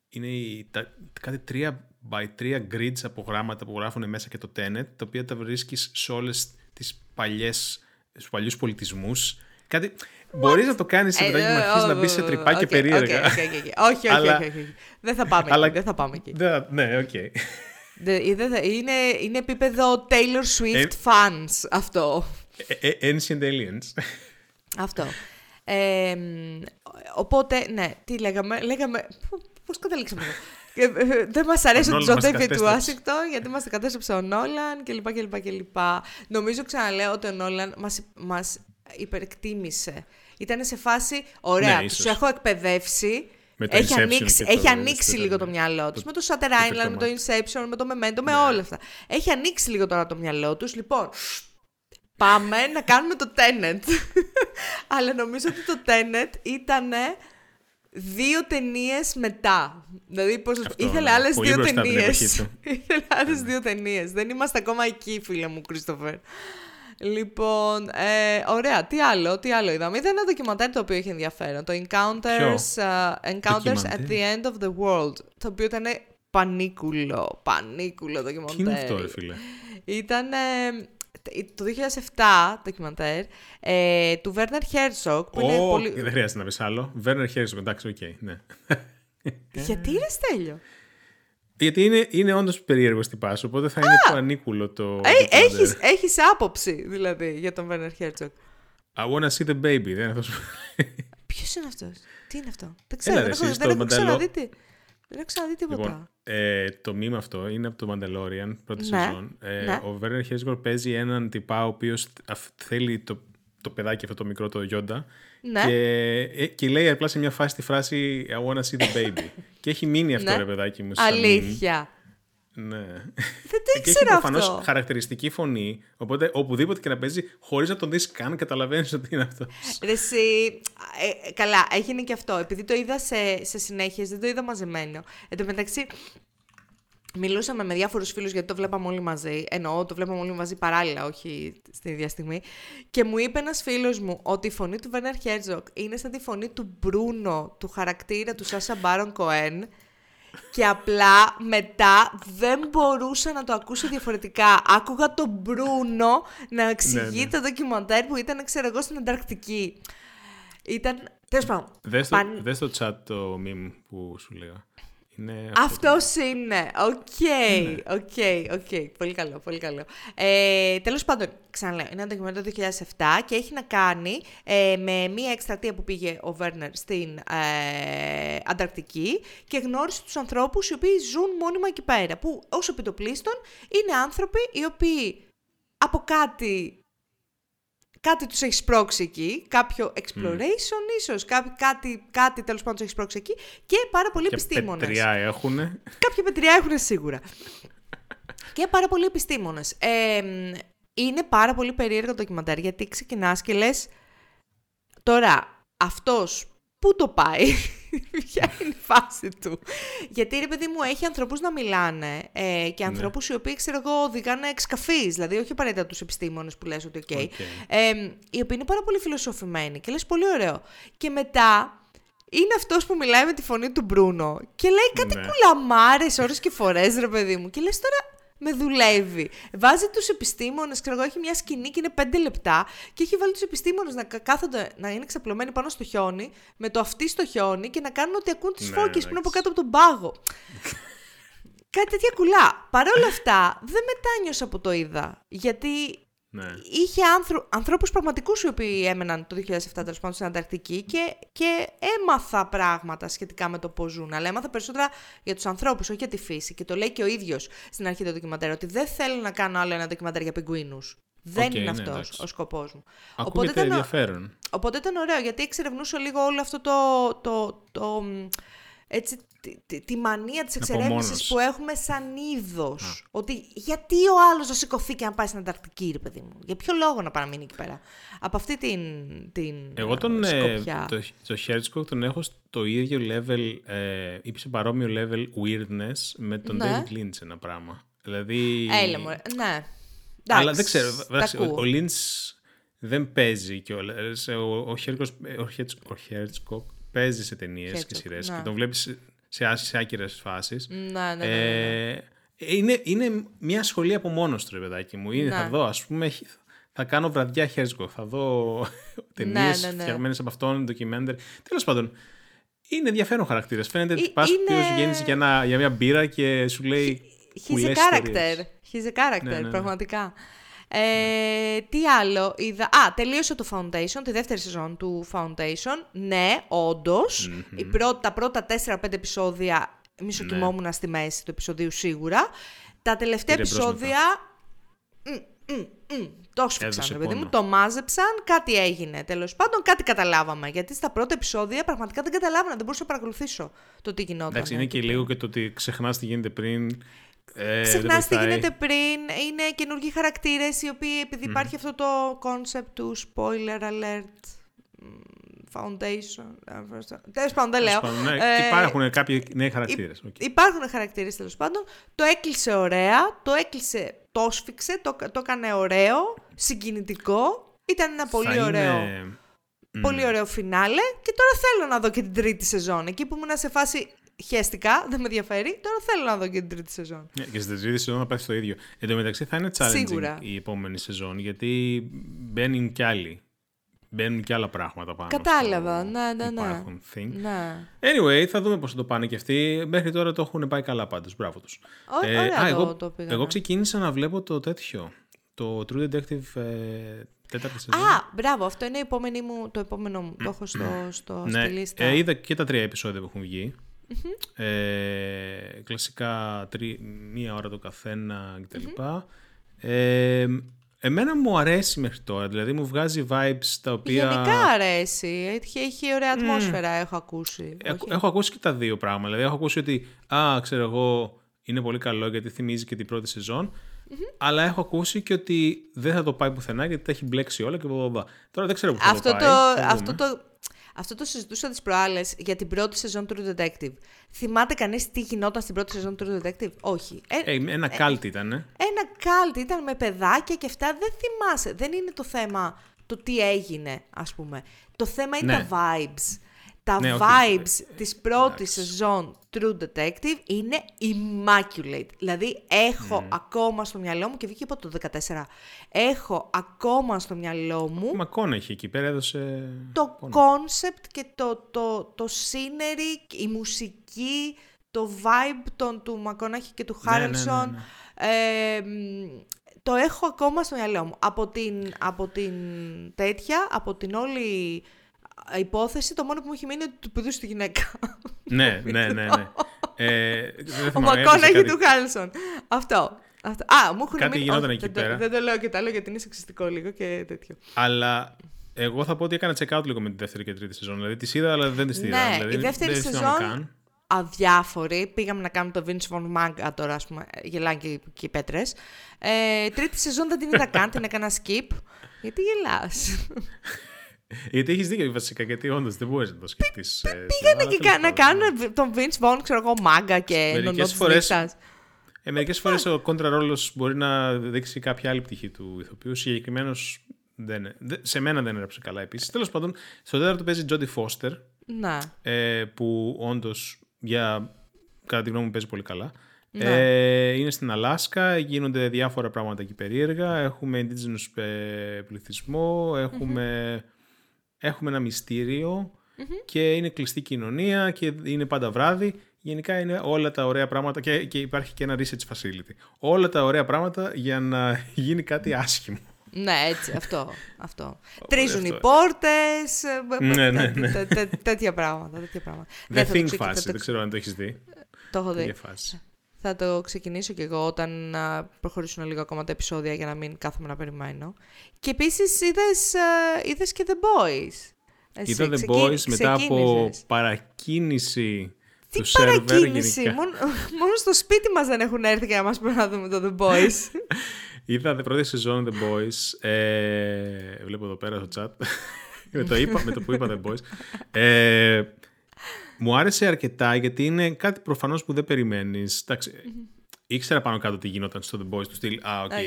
Είναι οι, τα, κάτι τρία by τρία grids από γράμματα που γράφουν μέσα και το Tenet, τα οποία τα βρίσκεις σε όλες τις παλιές. Στους παλιούς πολιτισμούς. Κάτι, Μπορείς να το κάνεις σε παιδάκι να να μπεις σε τρυπάκια περίεργα. Όχι, όχι, όχι. Δεν θα πάμε εκεί. Δεν θα πάμε εκεί. Ναι, οκ. Είναι, είναι επίπεδο Taylor Swift fans αυτό. Ε, ε, ancient Aliens. Αυτό. οπότε, ναι, τι λέγαμε. λέγαμε πώς καταλήξαμε εδώ; Ε, δεν μας αρέσει ο Τζον Ντέιβιντ Ουάσιγκτον, γιατί μας κατέστρεψε ο Νόλαν κλπ. Νομίζω, ξαναλέω, ότι ο Νόλαν μας υπερεκτίμησε. Ήταν σε φάση, ωραία, ναι, τους έχω εκπαιδεύσει, Με το έχει Inception ανοίξει, και έχει το- ανοίξει το- λίγο το μυαλό τους. Με το Shutter Island, με το Prestige, Inception, με το Memento, με Ναι. όλα αυτά. Έχει ανοίξει λίγο τώρα το μυαλό τους. Λοιπόν, πάμε να κάνουμε το Tenet. Αλλά νομίζω ότι το Tenet ήταν δύο ταινίες μετά. Δηλαδή, πώς, Αυτό, ήθελε ναι. άλλες Πολύ δύο μπροστά από την ταινίες. εποχή του. ήθελε άλλες δύο ταινίες. Δεν είμαστε ακόμα εκεί, φίλε μου, Κρίστοφερ. Λοιπόν, ε, ωραία. Τι άλλο, τι άλλο είδαμε. Είδα ένα ντοκιμαντέρ το οποίο είχε ενδιαφέρον. Το Encounters, uh, Encounters at Ντοκιμαντέρ; the End of the World. Το οποίο ήταν πανίκουλο, πανίκουλο ντοκιμαντέρ. Τι είναι αυτό, ρε φίλε; Ήταν ε, το 2007 ντοκιμαντέρ ε, του Werner Herzog που είναι Ω, πολύ... Δεν χρειάζεται να πεις άλλο. Βέρνερ Χέρτζοκ, εντάξει, οκ. ναι. Γιατί ρε Στέλιο; Γιατί είναι, είναι όντως περίεργος τυπάς, οπότε θα είναι πανίκουλο το. Ε, ντοκιμαντέρ. έχεις, έχεις άποψη δηλαδή για τον Werner Herzog. I wanna see the baby. Δεν είναι αυτός... Ποιος είναι αυτός, τι είναι αυτό; Δεν ξέρω, Έλα, δεν, ρε, έχω, εσύ, δεν στο έχω Μανταλό- ξαναδεί τι- Δεν έχω ξαναδεί τίποτα. Λοιπόν, ε, το μήμα αυτό είναι από το Mandalorian, πρώτη Ναι, σεζόν. Ε, ναι. Ο Βέρνερ Χέρσγκορ παίζει έναν τυπά ο οποίος θέλει το, το παιδάκι αυτό το μικρό, το Γιόντα. Ναι. Και, ε, και λέει απλά σε μια φάση τη φράση I wanna see the baby. και έχει μείνει αυτό Ναι. ρε παιδάκι μου. σαν meme. Αλήθεια. Ναι. Δεν το και έχει ήξερα προφανώς αυτό. χαρακτηριστική φωνή. Οπότε οπουδήποτε και να παίζει, χωρίς να τον δεις καν, καταλαβαίνεις ότι είναι αυτός. Ρε εσύ, ε, ε, καλά, έγινε και αυτό. Επειδή το είδα σε, σε συνέχειες, δεν το είδα μαζεμένο. Εν τω μεταξύ, μιλούσαμε με διάφορους φίλους γιατί το βλέπαμε όλοι μαζί. Εννοώ, το βλέπαμε όλοι μαζί παράλληλα, όχι στην ίδια στιγμή. Και μου είπε ένας φίλος μου ότι η φωνή του Βέρνερ Χέρτζοκ είναι σαν τη φωνή του Μπρούνο, του χαρακτήρα του Σάσα Μπάρον Κοέν. Και απλά μετά δεν μπορούσα να το ακούσω διαφορετικά. Άκουγα τον Μπρούνο να εξηγεί ναι. το ντοκιμαντέρ που ήταν, ξέρω εγώ, στην Ανταρκτική. Ήταν. Τέλος πάντων. Δες το, παν- δες το chat το meme που σου λέγα. Είναι Αυτός είναι. Οκ. Οκ, οκ. Πολύ καλό, πολύ καλό. Ε, Τέλος πάντων, ξαναλέω, είναι ένα ντοκιμαντέρ το 2007 και έχει να κάνει ε, με μία εκστρατεία που πήγε ο Βέρνερ στην ε, Ανταρκτική και γνώρισε τους ανθρώπους οι οποίοι ζουν μόνιμα εκεί πέρα. Που ως επί το πλείστον είναι άνθρωποι οι οποίοι από κάτι κάτι τους έχει σπρώξει εκεί, κάποιο exploration ίσως, κάτι, κάτι, κάτι τέλος πάντων τους έχει σπρώξει εκεί και πάρα πολλοί και επιστήμονες. πετριά έχουν. Κάποια πετριά έχουν σίγουρα. και πάρα πολλοί επιστήμονες. Ε, είναι πάρα πολύ περίεργο το ντοκιμαντέρ γιατί ξεκινάς και λες τώρα αυτός πού το πάει, ποια είναι η φάση του; Γιατί ρε παιδί μου έχει ανθρώπους να μιλάνε ε, και ανθρώπους οι οποίοι ξέρω εγώ οδηγάνε εκσκαφείς, δηλαδή όχι απαραίτητα τους επιστήμονες που λες ότι οκ. Οκ. Ε, οι οποίοι είναι πάρα πολύ φιλοσοφημένοι και λες πολύ ωραίο. Και μετά είναι αυτός που μιλάει με τη φωνή του Μπρούνο και λέει κάτι Ναι. κουλαμάρες ώρες και φορές ρε παιδί μου και λες τώρα με δουλεύει. Βάζει τους επιστήμονες, ξέρω εγώ, έχει μια σκηνή και είναι πέντε λεπτά και έχει βάλει τους επιστήμονες να κα- κάθονται, να είναι ξαπλωμένοι πάνω στο χιόνι, με το αυτί στο χιόνι και να κάνουν ότι ακούν τις Ναι, φώκες που είναι από εντάξει. κάτω από τον πάγο. Κάτι τέτοια κουλά. Παρ' όλα αυτά, δεν μετάνιωσα που το είδα. Γιατί Ναι. είχε άνθρω... ανθρώπους πραγματικούς οι οποίοι έμεναν το 2007 τέλος πάντων στην Ανταρκτική και, και έμαθα πράγματα σχετικά με το πώς ζουν. Αλλά έμαθα περισσότερα για τους ανθρώπους, όχι για τη φύση. Και το λέει και ο ίδιος στην αρχή του ντοκιμαντέρ, ότι δεν θέλω να κάνω άλλο ένα ντοκιμαντέρ για πιγκουίνους. Δεν Οκ, είναι ναι, αυτός εντάξει. ο σκοπός μου. Ακούγεται ήταν, ενδιαφέρον. οπότε ήταν ωραίο, γιατί εξερευνούσα λίγο όλο αυτό το... το, το, μ, έτσι, τη, τη, τη μανία της εξερεύνησης Απομόνωση. που έχουμε σαν είδος. Ότι γιατί ο άλλος να σηκωθεί και να πάει στην Ανταρκτική, ρε παιδί μου; Για ποιο λόγο να παραμείνει εκεί πέρα; Από αυτή την, την Εγώ τον, ε, ε, σκοπιά. το, το Herzog τον έχω στο ίδιο level, ε, ή σε παρόμοιο level weirdness με τον Ναι. David Lynch ένα πράγμα. Δηλαδή... Έλα μου, ναι. Αλλά Εντάξει, δεν ξέρω, τα εντάξει, ο, ακούω. ο Lynch δεν παίζει κιόλας. Ο, ο, Herzog, ο, Herzog, ο Herzog παίζει σε ταινίες και Herzog, σειρές ναι. και τον βλέπεις σε, σε, άσ- σε άκυρες φάσεις. Ναι, ναι, ναι, ναι, ναι. Ε, είναι, είναι μια σχολή από μόνος του, ρε παιδάκι μου. Είναι, Ναι. Θα δω, ας πούμε, έχει- θα κάνω βραδιά Herzog. Θα δω ταινίες ναι, ναι. φτιαγμένες από αυτόν, ντοκιμέντερ. Τέλος πάντων, είναι ενδιαφέρον χαρακτήρα. Φαίνεται Ε, τυπά που είναι- γέννησε για, ένα- για μια μπύρα και σου λέει. He's a κουλές character. ιστορίες. He's a character, Ναι, ναι, ναι. πραγματικά. Ε, τι άλλο είδα. Α, τελείωσε το Foundation, τη δεύτερη σεζόν του Foundation. Ναι, όντως. Η πρώτη, τα πρώτα 4-5 επεισόδια μισοκοιμόμουν στη μέση του επεισοδίου σίγουρα. Τα τελευταία Πήρε μπρος επεισόδια. μ, το σφίξαν, Έδωσε ρε παιδί μου, πόνο. το μάζεψαν, κάτι έγινε. Τέλος πάντων, κάτι καταλάβαμε. Γιατί στα πρώτα επεισόδια πραγματικά δεν καταλάβανα, δεν μπορούσα να παρακολουθήσω το τι γινόταν. Εντάξει, είναι και λίγο και το ότι ξεχνάς τι γίνεται πριν. Ε, Ξεχνάς δεν τι βοηθάει. γίνεται πριν. Είναι καινούργιοι χαρακτήρες οι οποίοι, επειδή υπάρχει αυτό το concept του spoiler alert. μ, Foundation. Τέλος πάντων, δεν λέω. Τέλος πάντων, ναι, Ε, υπάρχουν κάποιοι νέοι χαρακτήρες. Υπάρχουν χαρακτήρες τέλος πάντων. Το έκλεισε ωραία, το έκλεισε, το σφίξε, το, το έκανε ωραίο, συγκινητικό. Ήταν ένα πολύ ωραίο. Πολύ ωραίο φινάλε και τώρα θέλω να δω και την τρίτη σεζόν. Εκεί που ήμουν σε φάση χέστηκα, δεν με ενδιαφέρει, τώρα θέλω να δω και την τρίτη σεζόν. Ναι, και στην τρίτη σεζόν θα πάθει το ίδιο. Εν τω μεταξύ θα είναι challenging Σίγουρα. η επόμενη σεζόν γιατί μπαίνουν κι άλλοι. Μπαίνουν κι άλλα πράγματα πάνω. Κατάλαβα, στο ναι, ναι, ναι. υπάρχον thing. Ναι. Anyway, θα δούμε πώς θα το πάνε και αυτοί. Μέχρι τώρα το έχουν πάει καλά πάντως. Μπράβο τους. Ω- ωραία το- εγώ, το πήγανε. εγώ ξεκίνησα να βλέπω το τέτοιο. Το True Detective ε, τέταρτη σεζόν. Α, μπράβο, αυτό είναι η επόμενη μου, το επόμενο μου. Το έχω στο, στο, ναι, στη λίστα. ε, είδα και τα τρία επεισόδια που έχουν βγει. Ε, κλασικά τρι, μία ώρα το καθένα κτλ. Ε, εμένα μου αρέσει μέχρι τώρα, δηλαδή μου βγάζει vibes τα οποία... Γενικά αρέσει. Έχει, έχει ωραία ατμόσφαιρα, έχω ακούσει. Έχω, Όχι. έχω ακούσει και τα δύο πράγματα. Δηλαδή, έχω ακούσει ότι, α, ξέρω εγώ, είναι πολύ καλό γιατί θυμίζει και την πρώτη σεζόν. Αλλά έχω ακούσει και ότι δεν θα το πάει πουθενά γιατί τα έχει μπλέξει όλα και μπλα, μπλα, μπλα. Τώρα δεν ξέρω πού θα αυτό, το το, πάει. θα αυτό, δούμε. το, αυτό το συζητούσα τις προάλλες για την πρώτη σεζόν του True Detective. Θυμάται κανείς τι γινόταν στην πρώτη σεζόν του True Detective? Όχι. Ε, Ε, ένα κάλτ ήταν. Ένα κάλτ ήταν με παιδάκια και αυτά. Δεν θυμάσαι. Δεν είναι το θέμα το τι έγινε, ας πούμε. Το θέμα είναι Ναι. τα vibes. Τα Ναι, όχι. vibes της πρώτης σεζόν True Detective είναι immaculate. Δηλαδή, έχω Ναι. ακόμα στο μυαλό μου, και βγήκε από το 14, έχω ακόμα στο μυαλό μου Ο Μακόν έχει εκεί πέρα, έδωσε. το concept και το, το, το scenery, η μουσική, το vibe των, του Μακόναχη και του Ναι, ναι, ναι, Χάρελσον. ναι. Ε, μ, το έχω ακόμα στο μυαλό μου. Από την, από την τέτοια, από την όλη υπόθεση, το μόνο που μου έχει μείνει είναι ότι του πηδούσε τη γυναίκα. ναι, ναι, ναι. ναι. Ε, δεν Ο θυμάμαι, έπαιζε Μακόναχη κάτι- του Χάρελσον. Αυτό. Αυτό. Α, μου έχουν Κάτι μείνει. γινόταν όχι, εκεί δεν, το- πέρα. δεν το λέω και το άλλο γιατί είναι σεξιστικό λίγο και τέτοιο. Αλλά εγώ θα πω ότι έκανα check out λίγο με τη δεύτερη και τρίτη σεζόν. Δηλαδή τις είδα, αλλά δεν τις είδα. Ναι, δηλαδή, η δεύτερη δεν τις θυμάμαι σεζόν καν. αδιάφοροι. Πήγαμε να κάνουμε το Vince Von Manga τώρα, ας πούμε, γελάνε και, και οι πέτρες. Ε, τρίτη σεζόν δεν την είδα καν, την έκανα skip. Γιατί γελάς; Γιατί έχεις δίκιο βασικά, γιατί όντως δεν μπορείς να το σκεφτείς. Πήγανε και κα- να κάνουν τον Vince Vaughn, ξέρω εγώ, μάγκα και Μερικές νονό της φορές- νύχτας. Ε, Μερικές φορές ο κόντρα ρόλος μπορεί να δείξει κάποια άλλη πτυχή του ηθοποιού. Συγκεκριμένος δεν, δεν- σε μένα δεν έγραψε καλά επίσης. Τέλος πάντων, στο τέταρτο παίζει Τζόντι Φώστερ, Να. ε, που όντως για κατά τη γνώμη μου παίζει πολύ καλά. Ναι. Ε, είναι στην Αλάσκα, γίνονται διάφορα πράγματα εκεί περίεργα. Έχουμε indigenous ε, πληθυσμό, έχουμε, έχουμε ένα μυστήριο και είναι κλειστή κοινωνία και είναι πάντα βράδυ. Γενικά είναι όλα τα ωραία πράγματα και, και υπάρχει και ένα research facility. Όλα τα ωραία πράγματα για να γίνει κάτι άσχημο. Ναι, έτσι, αυτό. αυτό. Τρίζουν οι αυτό. πόρτες, ε, Ναι, ναι, ναι. τέ- τέ- τέτοια πράγματα. Τέτοια πράγματα. The Ναι, θα το Thing ξεκι- θα φάση, το- δεν ξέρω αν το έχεις δει. Το έχω δει. Τέτοια φάση. Θα το ξεκινήσω κι εγώ όταν α, προχωρήσουν λίγο ακόμα τα επεισόδια για να μην κάθομαι να περιμένω. Και επίσης είδες, α, είδες και The Boys. Εσύ, Είδα The ξεκι- Boys μετά από ξεκίνησες. παρακίνηση Τι του σερβερ παρακίνηση, γενικά. μόνο, μόνος στο σπίτι μας δεν έχουν έρθει για να μας πούνε να δούμε το The Boys. Είδα την πρώτη σεζόν The Boys. Ε, βλέπω εδώ πέρα στο chat. με, το είπα, με το που είπα The Boys. Ε, μου άρεσε αρκετά γιατί είναι κάτι προφανώς που δεν περιμένεις. Εντάξει, ήξερα πάνω κάτω τι γινόταν στο The Boys του στυλ. Α, οκ. Οκ.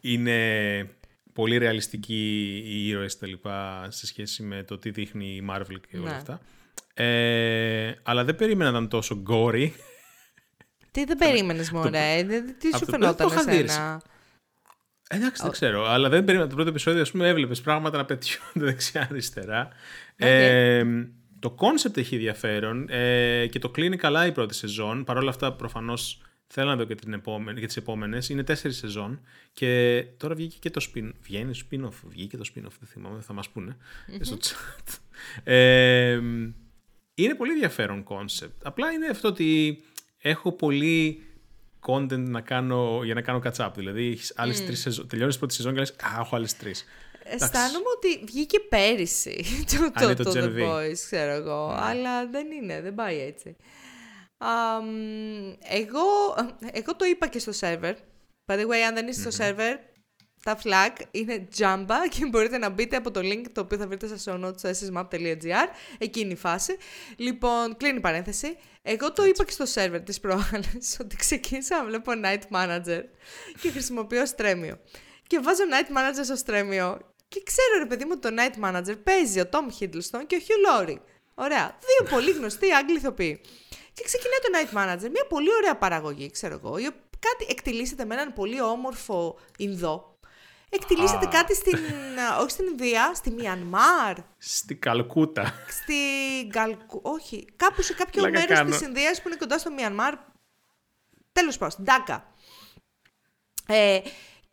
Είναι πολύ ρεαλιστικοί οι ήρωες τα λοιπά σε σχέση με το τι δείχνει η Marvel και όλα Ναι. αυτά. Ε, αλλά δεν περίμενα να ήταν τόσο gory. Τι δεν περίμενες μωρέ, δεν- τι σου Αυτό- φαινόταν δεν το είχα δει, εσένα. Εντάξει, δεν ξέρω. Αλλά δεν περίμενα το πρώτο επεισόδιο, ας πούμε, έβλεπες πράγματα να πετιούνται δεξιά-αριστερά. Ε, το κόνσεπτ έχει ενδιαφέρον ε, και το κλείνει καλά η πρώτη σεζόν. Παρ' όλα αυτά, προφανώς θέλω να δω και, την επόμενη, και τις επόμενες. Είναι τέσσερις σεζόν και τώρα βγήκε και το spin. Βγαίνει spin-off, βγήκε το spin-off, δεν θυμάμαι, θα μας πούνε στο chat. Ε, είναι πολύ ενδιαφέρον κόνσεπτ. Απλά είναι αυτό ότι έχω πολύ content να κάνω, για να κάνω catch-up. Δηλαδή, έχεις άλλες mm. τρεις σεζόν, τελειώνεις πρώτη σεζόν και λες, α, έχω άλλες τρεις. Αισθάνομαι ότι βγήκε πέρυσι το, το, το, το The Boys, ξέρω εγώ, mm. αλλά δεν είναι, δεν πάει έτσι. Um, εγώ, εγώ το είπα και στο server. By the way, αν δεν εισαι στο server, τα flag είναι Jamba και μπορείτε να μπείτε από το link το οποίο θα βρείτε στα show notes στο ssmap.gr. Εκείνη η φάση. Λοιπόν, κλείνει η παρένθεση. Εγώ το είπα και στο server της προάλλες ότι ξεκίνησα να βλέπω Night Manager και χρησιμοποιώ στρέμιο. Και βάζω Night Manager στο στρέμιο και ξέρω ρε παιδί μου το Night Manager παίζει ο Tom Hiddleston και ο Hugh Laurie. Ωραία. Δύο πολύ γνωστοί Άγγλοι ηθοποιοί. Και ξεκινάει το Night Manager, μια πολύ ωραία παραγωγή, ξέρω εγώ. Κάτι εκτελήσεται με έναν πολύ όμορφο Ινδό, εκτελήσετε κάτι στην, όχι στην Ινδία, στη Μιανμάρ. Στην Καλκούτα. Στην Καλκού... Όχι, κάπου σε κάποιο μέρος της Ινδίας που είναι κοντά στο Μιανμάρ. Τέλος πάντων, στην Τάκα. Ε,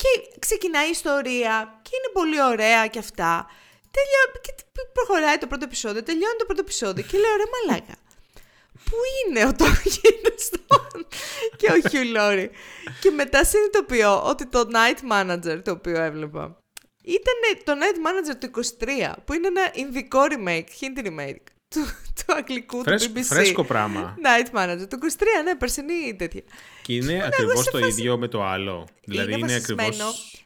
και ξεκινάει η ιστορία και είναι πολύ ωραία και αυτά. Τελειώ... Και προχωράει το πρώτο επεισόδιο, τελειώνει το πρώτο επεισόδιο και λέω ρε μαλάκα. Πού είναι ο Τόμ και ο Χιου Λόρι; και μετά συνειδητοποιώ ότι το Night Manager το οποίο έβλεπα ήταν το Night Manager του 23 που είναι ένα ειδικό remake, hint remake του, του αγγλικού Φρέσ, του BBC. Φρέσκο πράγμα. Night Manager του 23, ναι, περσινή τέτοια. Και είναι ακριβώς το ίδιο με το άλλο. Δηλαδή είναι, είναι ακριβώς...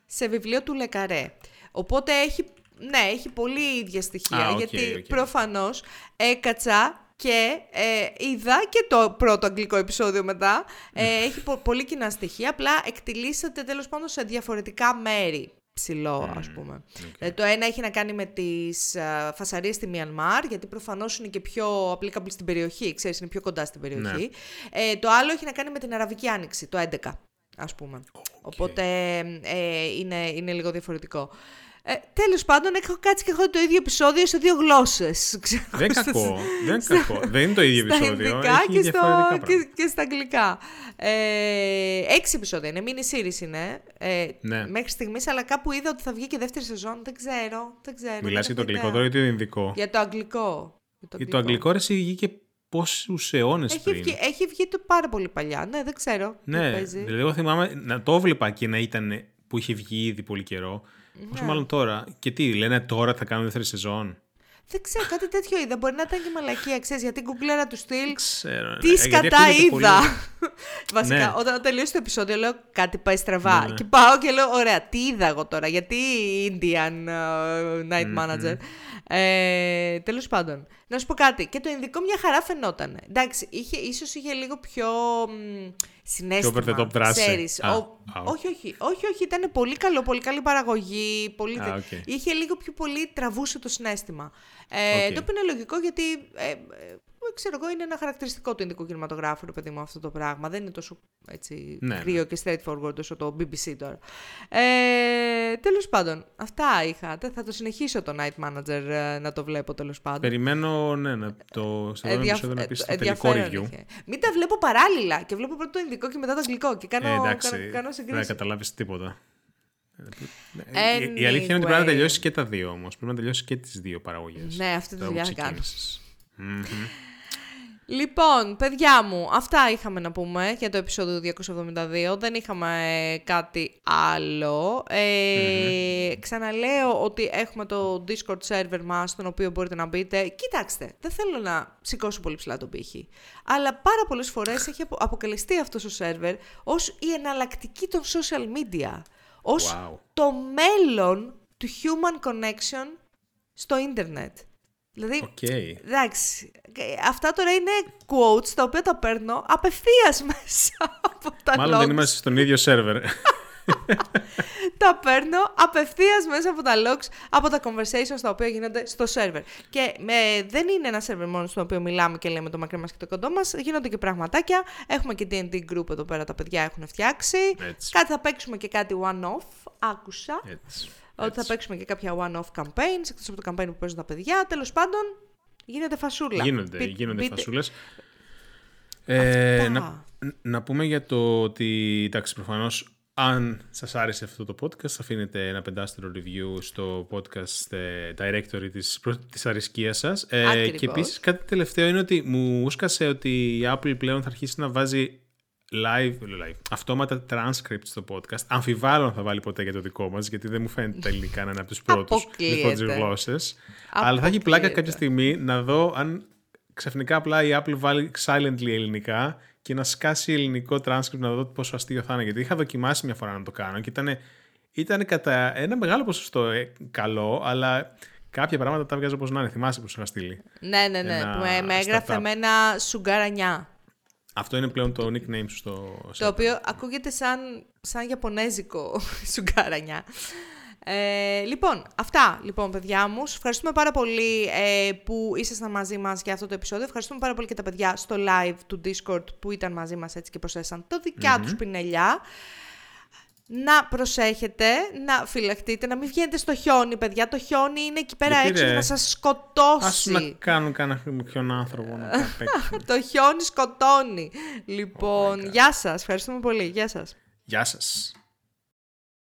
σε βιβλίο του Λεκαρέ. Οπότε έχει, ναι, έχει πολύ ίδια στοιχεία. γιατί okay. προφανώς έκατσα και ε, είδα και το πρώτο αγγλικό επεισόδιο μετά. Ε, έχει πολύ κοινά στοιχεία, απλά εκτιλήσατε τέλος πάντων σε διαφορετικά μέρη ψηλό, ας πούμε. Okay. το ένα έχει να κάνει με τις uh, φασαρίες στη Μιανμάρ, γιατί προφανώς είναι και πιο applicable στην περιοχή, ξέρεις, είναι πιο κοντά στην περιοχή. Ναι. Ε, το άλλο έχει να κάνει με την Αραβική Άνοιξη, το 11, ας πούμε. Οπότε ε, είναι, είναι λίγο διαφορετικό. Ε, Τέλος πάντων, έχω κάτσει και έχω το ίδιο επεισόδιο σε δύο γλώσσες. Δεν κακό. Δεν κακό. Δεν είναι το ίδιο επεισόδιο. Στα και, στο, και, και, στα αγγλικά. Ε, έξι επεισόδια είναι. Mini series είναι. Ε, ναι. Μέχρι στιγμής, αλλά κάπου είδα ότι θα βγει και δεύτερη σεζόν. Δεν ξέρω. Δεν ξέρω Μιλάς για το αγγλικό τώρα ή το ελληνικό. Για το αγγλικό. Για το αγγλικό, για το αγγλικό ρε, βγήκε πόσους αιώνες πριν; Βγει, έχει βγει το πάρα πολύ παλιά. Ναι, δεν ξέρω. Ναι, δηλαδή εγώ θυμάμαι να το έβλεπα και να ήταν που είχε βγει ήδη πολύ καιρό. Όσο ναι. μάλλον τώρα. Και τι, λένε τώρα θα κάνουμε δεύτερη σεζόν; Δεν ξέρω, κάτι τέτοιο είδα. Μπορεί να ήταν και μαλακία, ξέρεις, γιατί γκουγκλέρα του στυλ. Ξέρω. Ναι. Τι ε, σκατά είδα. Βασικά, ναι. όταν τελείωσε το επεισόδιο, λέω κάτι πάει στραβά. Ναι, ναι. Και πάω και λέω, ωραία, τι είδα εγώ τώρα, γιατί Indian uh, Night Manager. Ε, Τέλος πάντων, να σου πω κάτι. Και το Ινδικό μια χαρά φαινόταν. Εντάξει, είχε, ίσως είχε λίγο πιο μ, συνέστημα. Πιο over the top δράση. όχι, όχι, όχι, όχι, ήταν πολύ καλό, πολύ καλή παραγωγή. Πολύ... Α, okay. Είχε λίγο πιο πολύ τραβούσε το συνέστημα. Ε, okay. Το οποίο είναι λογικό γιατί ε, ξέρω εγώ, είναι ένα χαρακτηριστικό του ειδικού κινηματογράφου, παιδί μου, αυτό το πράγμα. Δεν είναι τόσο έτσι, ναι, κρύο ναι. και straightforward όσο το BBC τώρα. Ε, τέλος πάντων, αυτά είχα. Θα το συνεχίσω το Night Manager ε, να το βλέπω τέλος πάντων. Περιμένω, ναι, να το σε Ενδιαφ... να πεις το τελικό review. Μην τα βλέπω παράλληλα και βλέπω πρώτο το ειδικό και μετά το αγγλικό και κάνω, ε, εντάξει, κάνω, κάνω συγκρίσεις. Δεν καταλάβεις τίποτα. Anyway. Η αλήθεια είναι ότι πρέπει να τελειώσει και τα δύο όμως. Πρέπει να τελειώσει και τις δύο παραγωγές. Ναι, αυτή τη δουλειά θα κάνει. Λοιπόν, παιδιά μου, αυτά είχαμε να πούμε για το επεισόδιο 272. Δεν είχαμε ε, κάτι άλλο. Ε, Ξαναλέω ότι έχουμε το Discord server μας, στον οποίο μπορείτε να μπείτε. Κοιτάξτε, δεν θέλω να σηκώσω πολύ ψηλά τον πύχη. Αλλά πάρα πολλές φορές έχει αποκαλεστεί αυτός το server ως η εναλλακτική των social media. Ως το μέλλον του human connection στο ίντερνετ. Δηλαδή, okay. εντάξει, αυτά τώρα είναι quotes τα οποία τα παίρνω απευθείας μέσα από τα Μάλλον δεν είμαστε στον ίδιο σερβερ. τα παίρνω απευθείας μέσα από τα logs, από τα conversations τα οποία γίνονται στο server. Και με, δεν είναι ένα server μόνο στο οποίο μιλάμε και λέμε το μακρύ μας και το κοντό μας. Γίνονται και πραγματάκια. Έχουμε και DD group εδώ πέρα, τα παιδιά έχουν φτιάξει. Έτσι. Κάτι θα παίξουμε και κάτι one-off. Άκουσα. Έτσι. Ότι θα παίξουμε και κάποια one-off campaigns, εκτός από το campaign που παίζουν τα παιδιά. Τέλος πάντων, γίνεται φασούλα. Γίνονται, Πι, γίνονται πι, φασούλες. Ε, να, να πούμε για το ότι, εντάξει, προφανώς, αν σας άρεσε αυτό το podcast, αφήνετε ένα πεντάστερο review στο podcast ε, directory της, της αρισκίας σας. Ε, και επίσης κάτι τελευταίο είναι ότι μου ούσκασε ότι η Apple πλέον θα αρχίσει να βάζει live, live, αυτόματα transcripts στο podcast. Αμφιβάλλω αν θα βάλει ποτέ για το δικό μας, γιατί δεν μου φαίνεται τα ελληνικά να είναι από τους πρώτους γλώσσες. Αλλά θα έχει πλάκα κάποια στιγμή να δω αν ξαφνικά απλά η Apple βάλει silently ελληνικά και να σκάσει ελληνικό transcript να δω πόσο αστείο θα είναι. Γιατί είχα δοκιμάσει μια φορά να το κάνω και ήταν, ήταν κατά ένα μεγάλο ποσοστό ε, καλό, αλλά κάποια πράγματα τα βγάζω όπως να είναι. Θυμάσαι που σου είχα στείλει. Ναι, ναι, ναι. με, με έγραφε με ένα σουγκαρανιά. Αυτό είναι πλέον το nickname σου στο Το οποίο ακούγεται σαν, σαν Ιαπωνέζικο σουγκαρανιά. Ε, λοιπόν, αυτά λοιπόν παιδιά μου. Σας ευχαριστούμε πάρα πολύ ε, που ήσασταν μαζί μας για αυτό το επεισόδιο. Ευχαριστούμε πάρα πολύ και τα παιδιά στο live του Discord που ήταν μαζί μας έτσι και προσθέσαν το δικιά mm τους πινελιά. Να προσέχετε, να φυλαχτείτε, να μην βγαίνετε στο χιόνι, παιδιά. Το χιόνι είναι εκεί πέρα έξω για να σας σκοτώσει. Ας να κάνουν κανένα ποιον άνθρωπο να Το χιόνι σκοτώνει. Λοιπόν, oh γεια σας. Ευχαριστούμε πολύ. Γεια σας. Γεια σας.